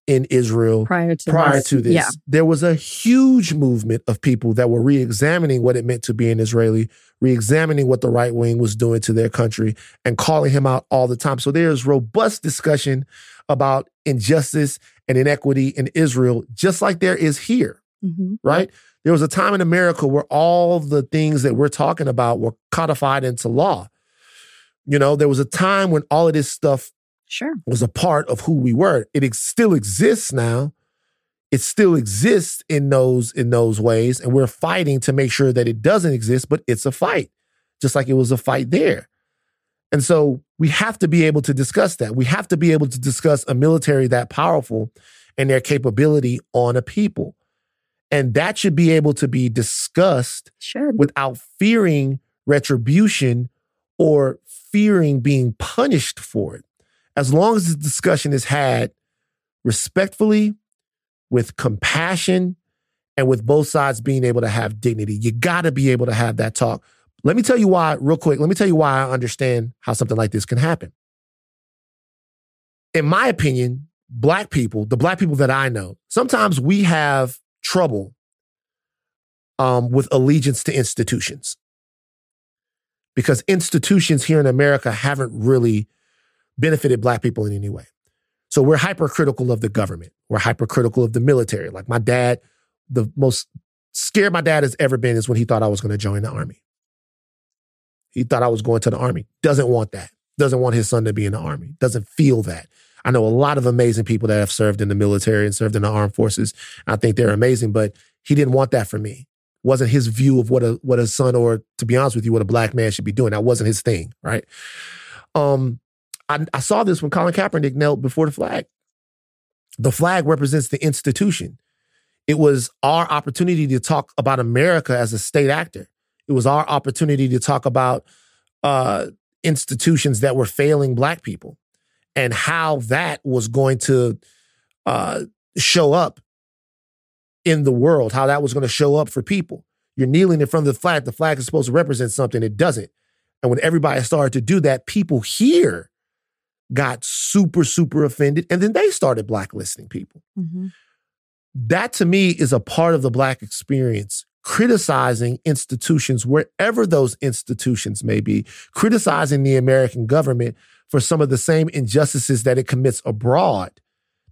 in Israel prior to prior this. to this. Yeah. There was a huge movement of people that were re-examining what it meant to be an Israeli, re-examining what the right wing was doing to their country, and calling him out all the time. So there's robust discussion about injustice and inequity in Israel, just like there is here. Mm-hmm. Right? There was a time in America where all the things that we're talking about were codified into law. You know, there was a time when all of this stuff sure was a part of who we were. It ex- still exists now. It still exists in those in those ways, and we're fighting to make sure that it doesn't exist. But it's a fight, just like it was a fight there. And so we have to be able to discuss that. We have to be able to discuss a military that powerful and their capability on a people. And that should be able to be discussed without fearing retribution or fearing being punished for it as long as the discussion is had respectfully, with compassion, and with both sides being able to have dignity. You got to be able to have that talk. Let me tell you why, real quick. Let me tell you why I understand how something like this can happen. In my opinion, black people, the black people that I know, sometimes we have trouble um, with allegiance to institutions because institutions here in America haven't really benefited black people in any way. So we're hypercritical of the government. We're hypercritical of the military. Like my dad, the most scared my dad has ever been is when he thought I was going to join the army. He thought I was going to the army. Doesn't want that. Doesn't want his son to be in the army. Doesn't feel that. I know a lot of amazing people that have served in the military and served in the armed forces. I think they're amazing, but he didn't want that for me. Wasn't his view of what a what a son or to be honest with you, what a black man should be doing. That wasn't his thing, right? Um, I, I saw this when Colin Kaepernick knelt before the flag. The flag represents the institution. It was our opportunity to talk about America as a state actor. It was our opportunity to talk about uh, institutions that were failing Black people and how that was going to uh, show up in the world, how that was going to show up for people. You're kneeling in front of the flag. The flag is supposed to represent something. It doesn't. And when everybody started to do that, people here got super, super offended. And then they started blacklisting people. Mm-hmm. That to me is a part of the Black experience, criticizing institutions, wherever those institutions may be, criticizing the American government for some of the same injustices that it commits abroad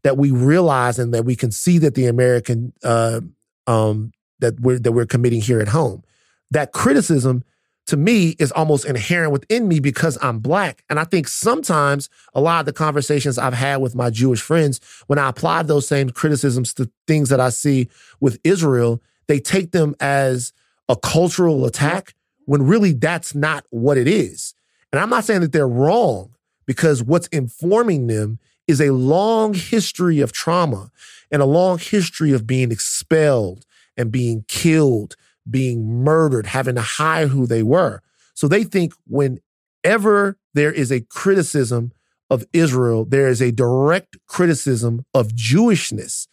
that we realize and that we can see that the American uh, um, that we're that we're committing here at home. That criticism to me is almost inherent within me because I'm black. And I think sometimes a lot of the conversations I've had with my Jewish friends, when I apply those same criticisms to things that I see with Israel, they take them as a cultural attack when really that's not what it is. And I'm not saying that they're wrong because what's informing them is a long history of trauma and a long history of being expelled and being killed being murdered, having to hide who they were. So they think whenever there is a criticism of Israel, there is a direct criticism of Jewishness.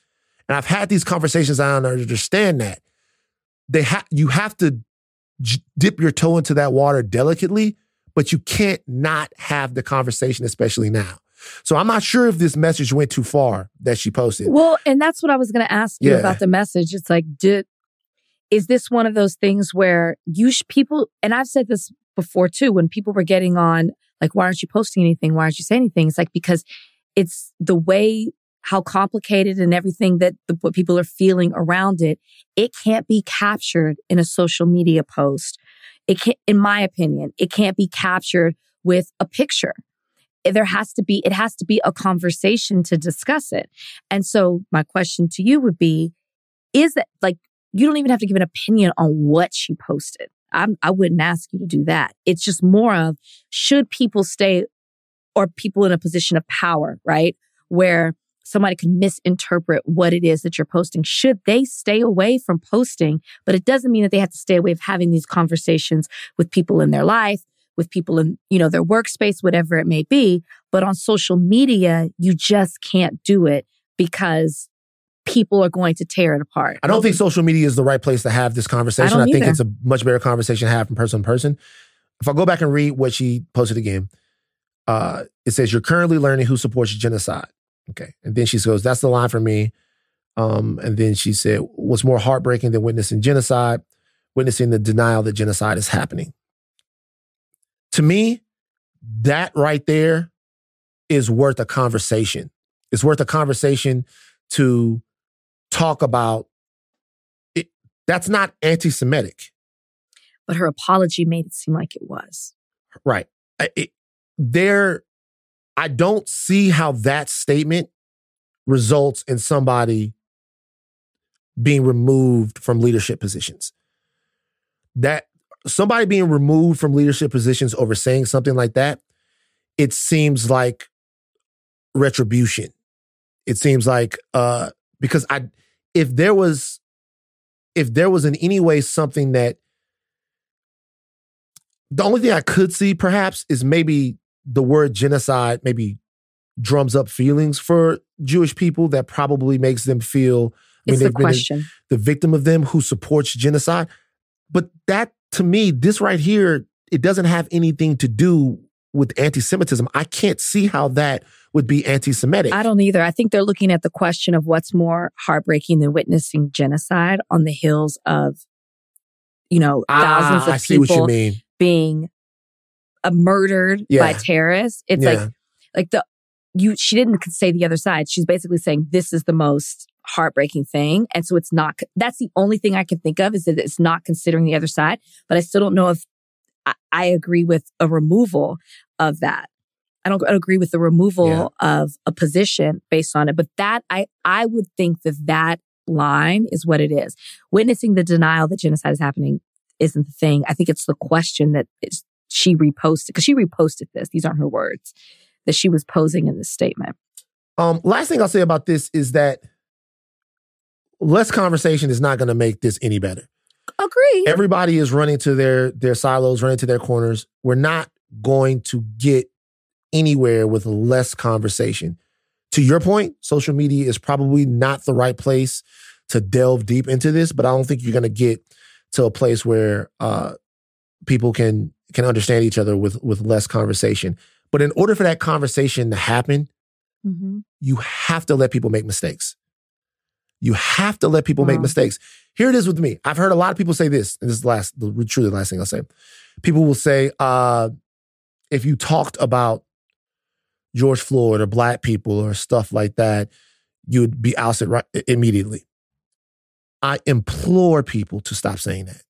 And I've had these conversations, I don't understand that. They ha- you have to j- dip your toe into that water delicately, but you can't not have the conversation, especially now. So I'm not sure if this message went too far that she posted. Well, and that's what I was going to ask you Yeah. about the message. It's like, did is this one of those things where you sh- people and I've said this before too when people were getting on like why aren't you posting anything? Why aren't you saying anything? It's like because it's the way how complicated and everything that the, what people are feeling around it. It can't be captured in a social media post. It can, in my opinion, it can't be captured with a picture there has to be it has to be a conversation to discuss it and so my question to you would be is that like you don't even have to give an opinion on what she posted. I'm, I wouldn't ask you to do that. It's just more of should people stay or people in a position of power, right? Where somebody can misinterpret what it is that you're posting. Should they stay away from posting? But it doesn't mean that they have to stay away from having these conversations with people in their life, with people in, you know, their workspace, whatever it may be. But on social media, you just can't do it because people are going to tear it apart. I don't think social media is the right place to have this conversation. I, I think it's a much better conversation to have from person to person. If I go back and read what she posted again, uh, it says, You're currently learning who supports genocide. Okay. And then she goes, That's the line for me. Um, and then she said, What's more heartbreaking than witnessing genocide? Witnessing the denial that genocide is happening. To me, that right there is worth a conversation. It's worth a conversation to talk about it. That's not anti Semitic. But her apology made it seem like it was. Right. It, there, I don't see how that statement results in somebody being removed from leadership positions. That somebody being removed from leadership positions over saying something like that, it seems like retribution. It seems like uh because I if there was if there was in any way something that the only thing I could see perhaps is maybe the word genocide maybe drums up feelings for Jewish people that probably makes them feel I mean, It's the they've been question. the victim of them who supports genocide. But that to me, this right here, it doesn't have anything to do with anti-Semitism. I can't see how that would be anti-Semitic. I don't either. I think they're looking at the question of what's more heartbreaking than witnessing genocide on the hills of, you know, thousands Ah, of I see what you people being uh, murdered by terrorists. It's Yeah. like, like the, you, she didn't say the other side. She's basically saying this is the most heartbreaking thing. And so it's not, that's the only thing I can think of is that it's not considering the other side. But I still don't know if I, I agree with a removal of that. I don't agree with the removal Yeah. of a position based on it. But that, I, I would think that that line is what it is. Witnessing the denial that genocide is happening isn't the thing. I think it's the question that is, she reposted because she reposted this. These aren't her words that she was posing in this statement. Um, last thing I'll say about this is that less conversation is not going to make this any better. Agree. Everybody is running to their their silos, running to their corners. We're not going to get anywhere with less conversation. To your point, social media is probably not the right place to delve deep into this, but I don't think you're going to get to a place where uh, people can can understand each other with with less conversation. But in order for that conversation to happen, Mm-hmm. you have to let people make mistakes. You have to let people make mistakes. Here it is with me. I've heard a lot of people say this, and this is the last, the truly the last thing I'll say. People will say, uh, if you talked about George Floyd or black people or stuff like that, you would be ousted right immediately. I implore people to stop saying that.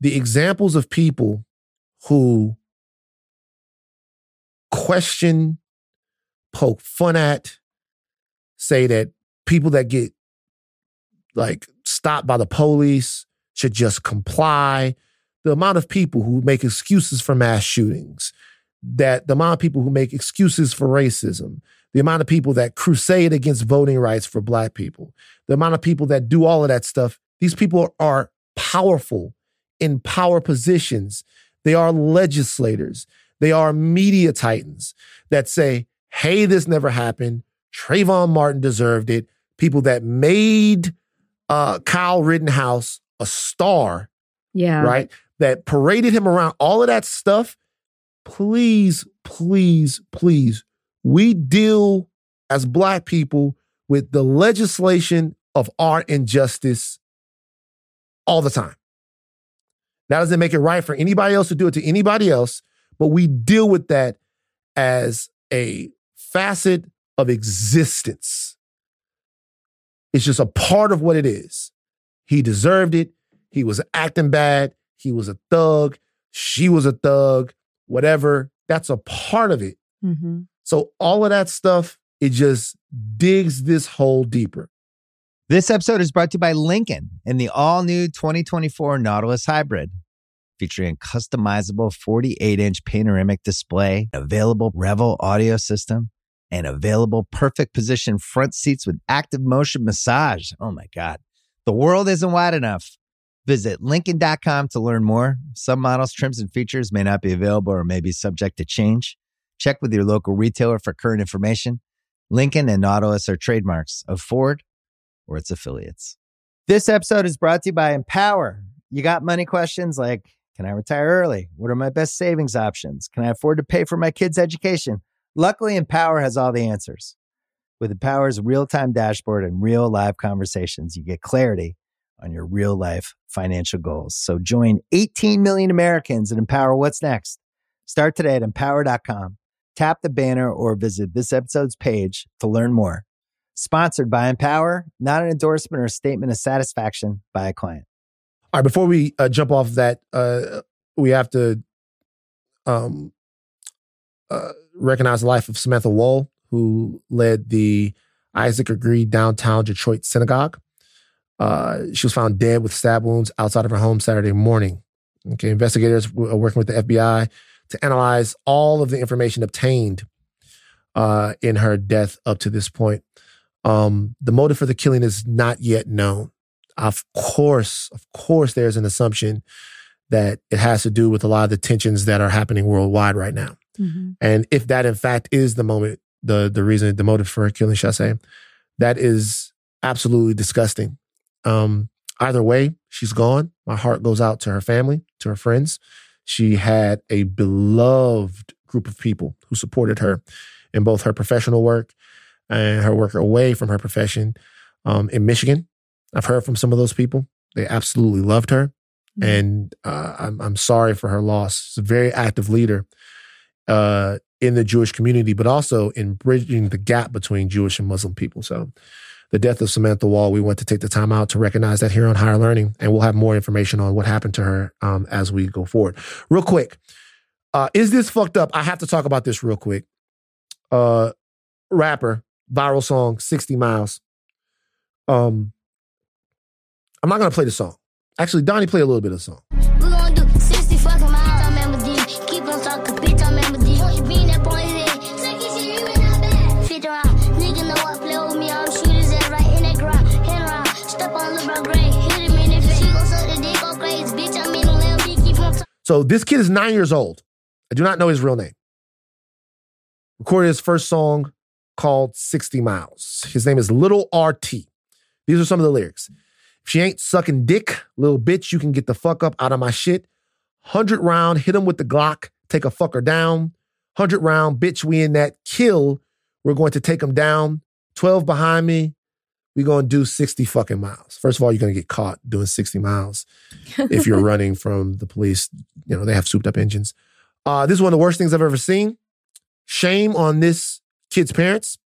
The examples of people who question, poke fun at, say that people that get like stopped by the police should just comply. The amount of people who make excuses for mass shootings, that the amount of people who make excuses for racism, the amount of people that crusade against voting rights for black people, the amount of people that do all of that stuff, these people are powerful in power positions. They are legislators. They are media titans that say, hey, this never happened. Trayvon Martin deserved it. People that made uh, Kyle Rittenhouse a star, Yeah. right? That paraded him around, all of that stuff. Please, please, please, we deal as Black people with the legislation of our injustice all the time. That doesn't make it right for anybody else to do it to anybody else, but we deal with that as a facet of existence. It's just a part of what it is. He deserved it. He was acting bad. He was a thug. She was a thug, whatever. That's a part of it. Mm-hmm. So all of that stuff, it just digs this hole deeper. This episode is brought to you by Lincoln in the all new 2024 Nautilus Hybrid, featuring a customizable 48 inch panoramic display, available Revel audio system, and available perfect position front seats with active motion massage. Oh my God. The world isn't wide enough. Visit Lincoln.com to learn more. Some models, trims, and features may not be available or may be subject to change. Check with your local retailer for current information. Lincoln and Nautilus are trademarks of Ford or its affiliates. This episode is brought to you by Empower. You got money questions like Can I retire early? What are my best savings options? Can I afford to pay for my kids' education? Luckily, Empower has all the answers. With Empower's real time dashboard and real live conversations, you get clarity on your real life financial goals. So join 18 million Americans and empower what's next. Start today at empower.com. Tap the banner or visit this episode's page to learn more. Sponsored by Empower, not an endorsement or statement of satisfaction by a client. All right, before we uh, jump off that, uh, we have to um, uh, recognize the life of Samantha Woll, who led the Isaac Agree downtown Detroit synagogue. Uh, she was found dead with stab wounds outside of her home Saturday morning. Okay, investigators are working with the FBI to analyze all of the information obtained uh, in her death up to this point. Um, the motive for the killing is not yet known. Of course, of course, there's an assumption that it has to do with a lot of the tensions that are happening worldwide right now. Mm-hmm. And if that in fact is the moment, the the reason, the motive for her killing, shall I say, that is absolutely disgusting. Um, either way, she's gone. My heart goes out to her family, to her friends. She had a beloved group of people who supported her in both her professional work and her work away from her profession um, in Michigan. I've heard from some of those people. They absolutely loved her. Mm-hmm. And uh, I'm, I'm sorry for her loss. She's a very active leader uh, in the Jewish community, but also in bridging the gap between Jewish and Muslim people. So the death of Samantha Woll, we want to take the time out to recognize that here on Higher Learning, and we'll have more information on what happened to her um, as we go forward. Real quick, uh, is this fucked up? I have to talk about this real quick. Uh, rapper viral song, 60 Miles. Um, I'm not going to play the song. Actually, Donnie, play a little bit of the song. So this kid is nine years old. I do not know his real name. Recorded his first song called 60 Miles. His name is Lil RT. These are some of the lyrics. If she ain't sucking dick, little bitch, you can get the fuck up out of my shit. 100 round, hit him with the Glock, take a fucker down. 100 round, bitch, we in that kill. We're going to take him down. 12 behind me. We're going to do 60 fucking miles. First of all, you're going to get caught doing 60 miles if you're [laughs] running from the police. You know, they have souped up engines. Uh, this is one of the worst things I've ever seen. Shame on this kid's parents.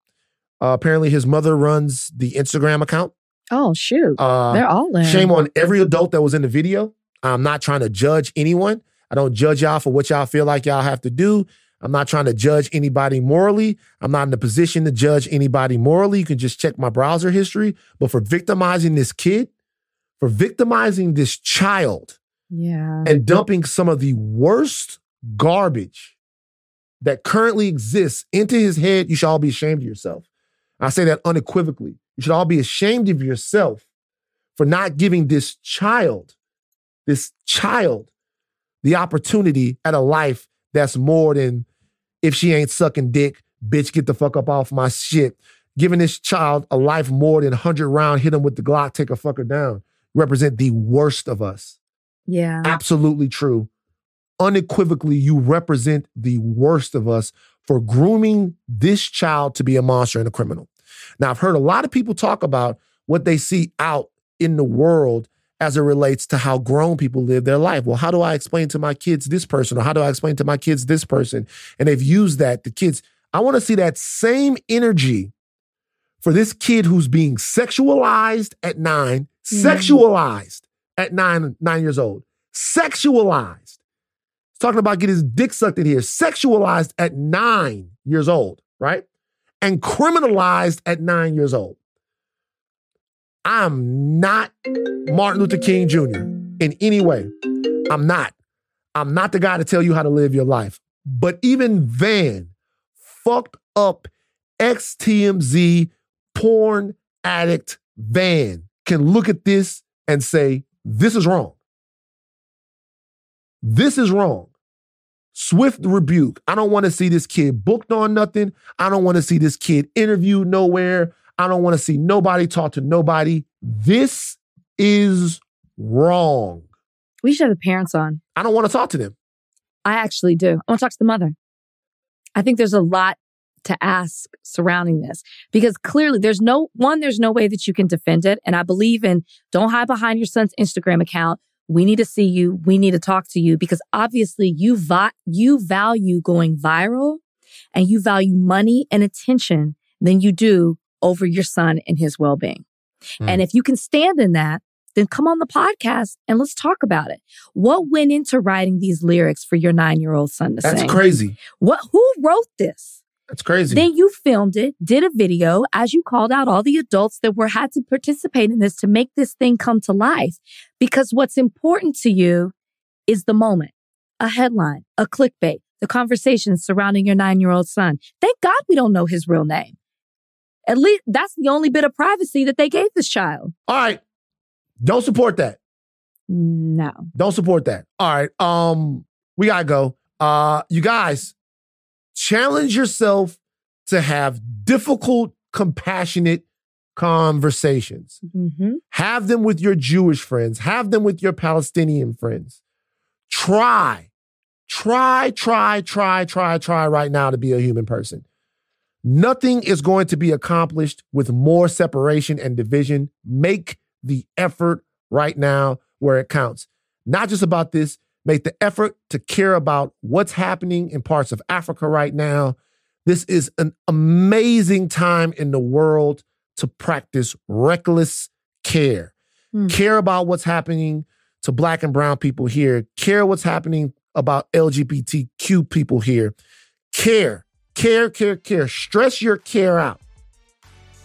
Uh, apparently, his mother runs the Instagram account. Oh shoot! Uh, They're all in. Shame on every adult that was in the video. I'm not trying to judge anyone. I don't judge y'all for what y'all feel like y'all have to do. I'm not trying to judge anybody morally. I'm not in a position to judge anybody morally. You can just check my browser history. But for victimizing this kid, for victimizing this child, yeah, and dumping some of the worst garbage that currently exists into his head, you should all be ashamed of yourself. I say that unequivocally. You should all be ashamed of yourself for not giving this child, this child, the opportunity at a life that's more than if she ain't sucking dick, bitch, get the fuck up off my shit. Giving this child a life more than 100 round, hit him with the Glock, take a fucker down. Represent the worst of us. Yeah. Absolutely true unequivocally you represent the worst of us for grooming this child to be a monster and a criminal. Now, I've heard a lot of people talk about what they see out in the world as it relates to how grown people live their life. Well, how do I explain to my kids this person or how do I explain to my kids this person? And they've used that. The kids, I want to see that same energy for this kid who's being sexualized at 9 mm-hmm. sexualized at nine, nine years old, sexualized talking about getting his dick sucked in here, sexualized at nine years old, right? And criminalized at nine years old. I'm not Martin Luther King Jr. in any way. I'm not. I'm not the guy to tell you how to live your life. But even Van, fucked up XTMZ porn addict Van, can look at this and say, this is wrong. This is wrong. Swift rebuke. I don't want to see this kid booked on nothing. I don't want to see this kid interviewed nowhere. I don't want to see nobody talk to nobody. This is wrong. We should have the parents on. I don't want to talk to them. I actually do. I want to talk to the mother. I think there's a lot to ask surrounding this because clearly there's no one, there's no way that you can defend it. And I believe in don't hide behind your son's Instagram account. We need to see you. We need to talk to you because obviously you vi- you value going viral and you value money and attention than you do over your son and his well-being. Mm. And if you can stand in that, then come on the podcast and let's talk about it. What went into writing these lyrics for your 9-year-old son to That's sing? That's crazy. What who wrote this? That's crazy. Then you filmed it, did a video as you called out all the adults that were had to participate in this to make this thing come to life. Because what's important to you is the moment, a headline, a clickbait, the conversations surrounding your nine year old son. Thank God we don't know his real name. At least that's the only bit of privacy that they gave this child. All right. Don't support that. No. Don't support that. All right. Um, we gotta go. Uh, you guys, challenge yourself to have difficult, compassionate conversations. Mm-hmm. Have them with your Jewish friends. Have them with your Palestinian friends. Try, try, try, try, try, try right now to be a human person. Nothing is going to be accomplished with more separation and division. Make the effort right now where it counts. Not just about this, make the effort to care about what's happening in parts of Africa right now. This is an amazing time in the world to practice reckless care. Hmm. Care about what's happening to black and brown people here. Care what's happening about LGBTQ people here. Care, care, care, care. Stress your care out.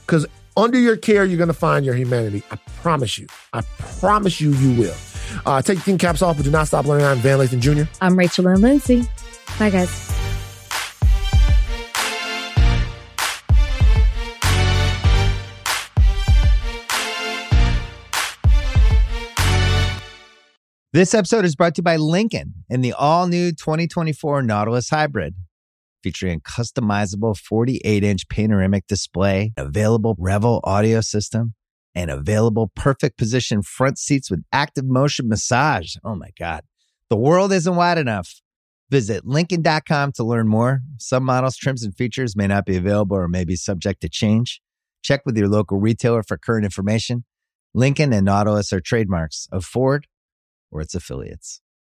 Because under your care, you're going to find your humanity. I promise you. I promise you, you will. Uh, take your thinking caps off, but do not stop learning. I'm Van Lathan Jr. I'm Rachel and Lindsay. Bye, guys. This episode is brought to you by Lincoln and the all new 2024 Nautilus Hybrid, featuring a customizable 48 inch panoramic display, available Revel audio system, and available perfect position front seats with active motion massage. Oh my God. The world isn't wide enough. Visit Lincoln.com to learn more. Some models, trims, and features may not be available or may be subject to change. Check with your local retailer for current information. Lincoln and Nautilus are trademarks of Ford or its affiliates.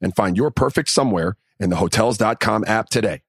and find your perfect somewhere in the Hotels.com app today.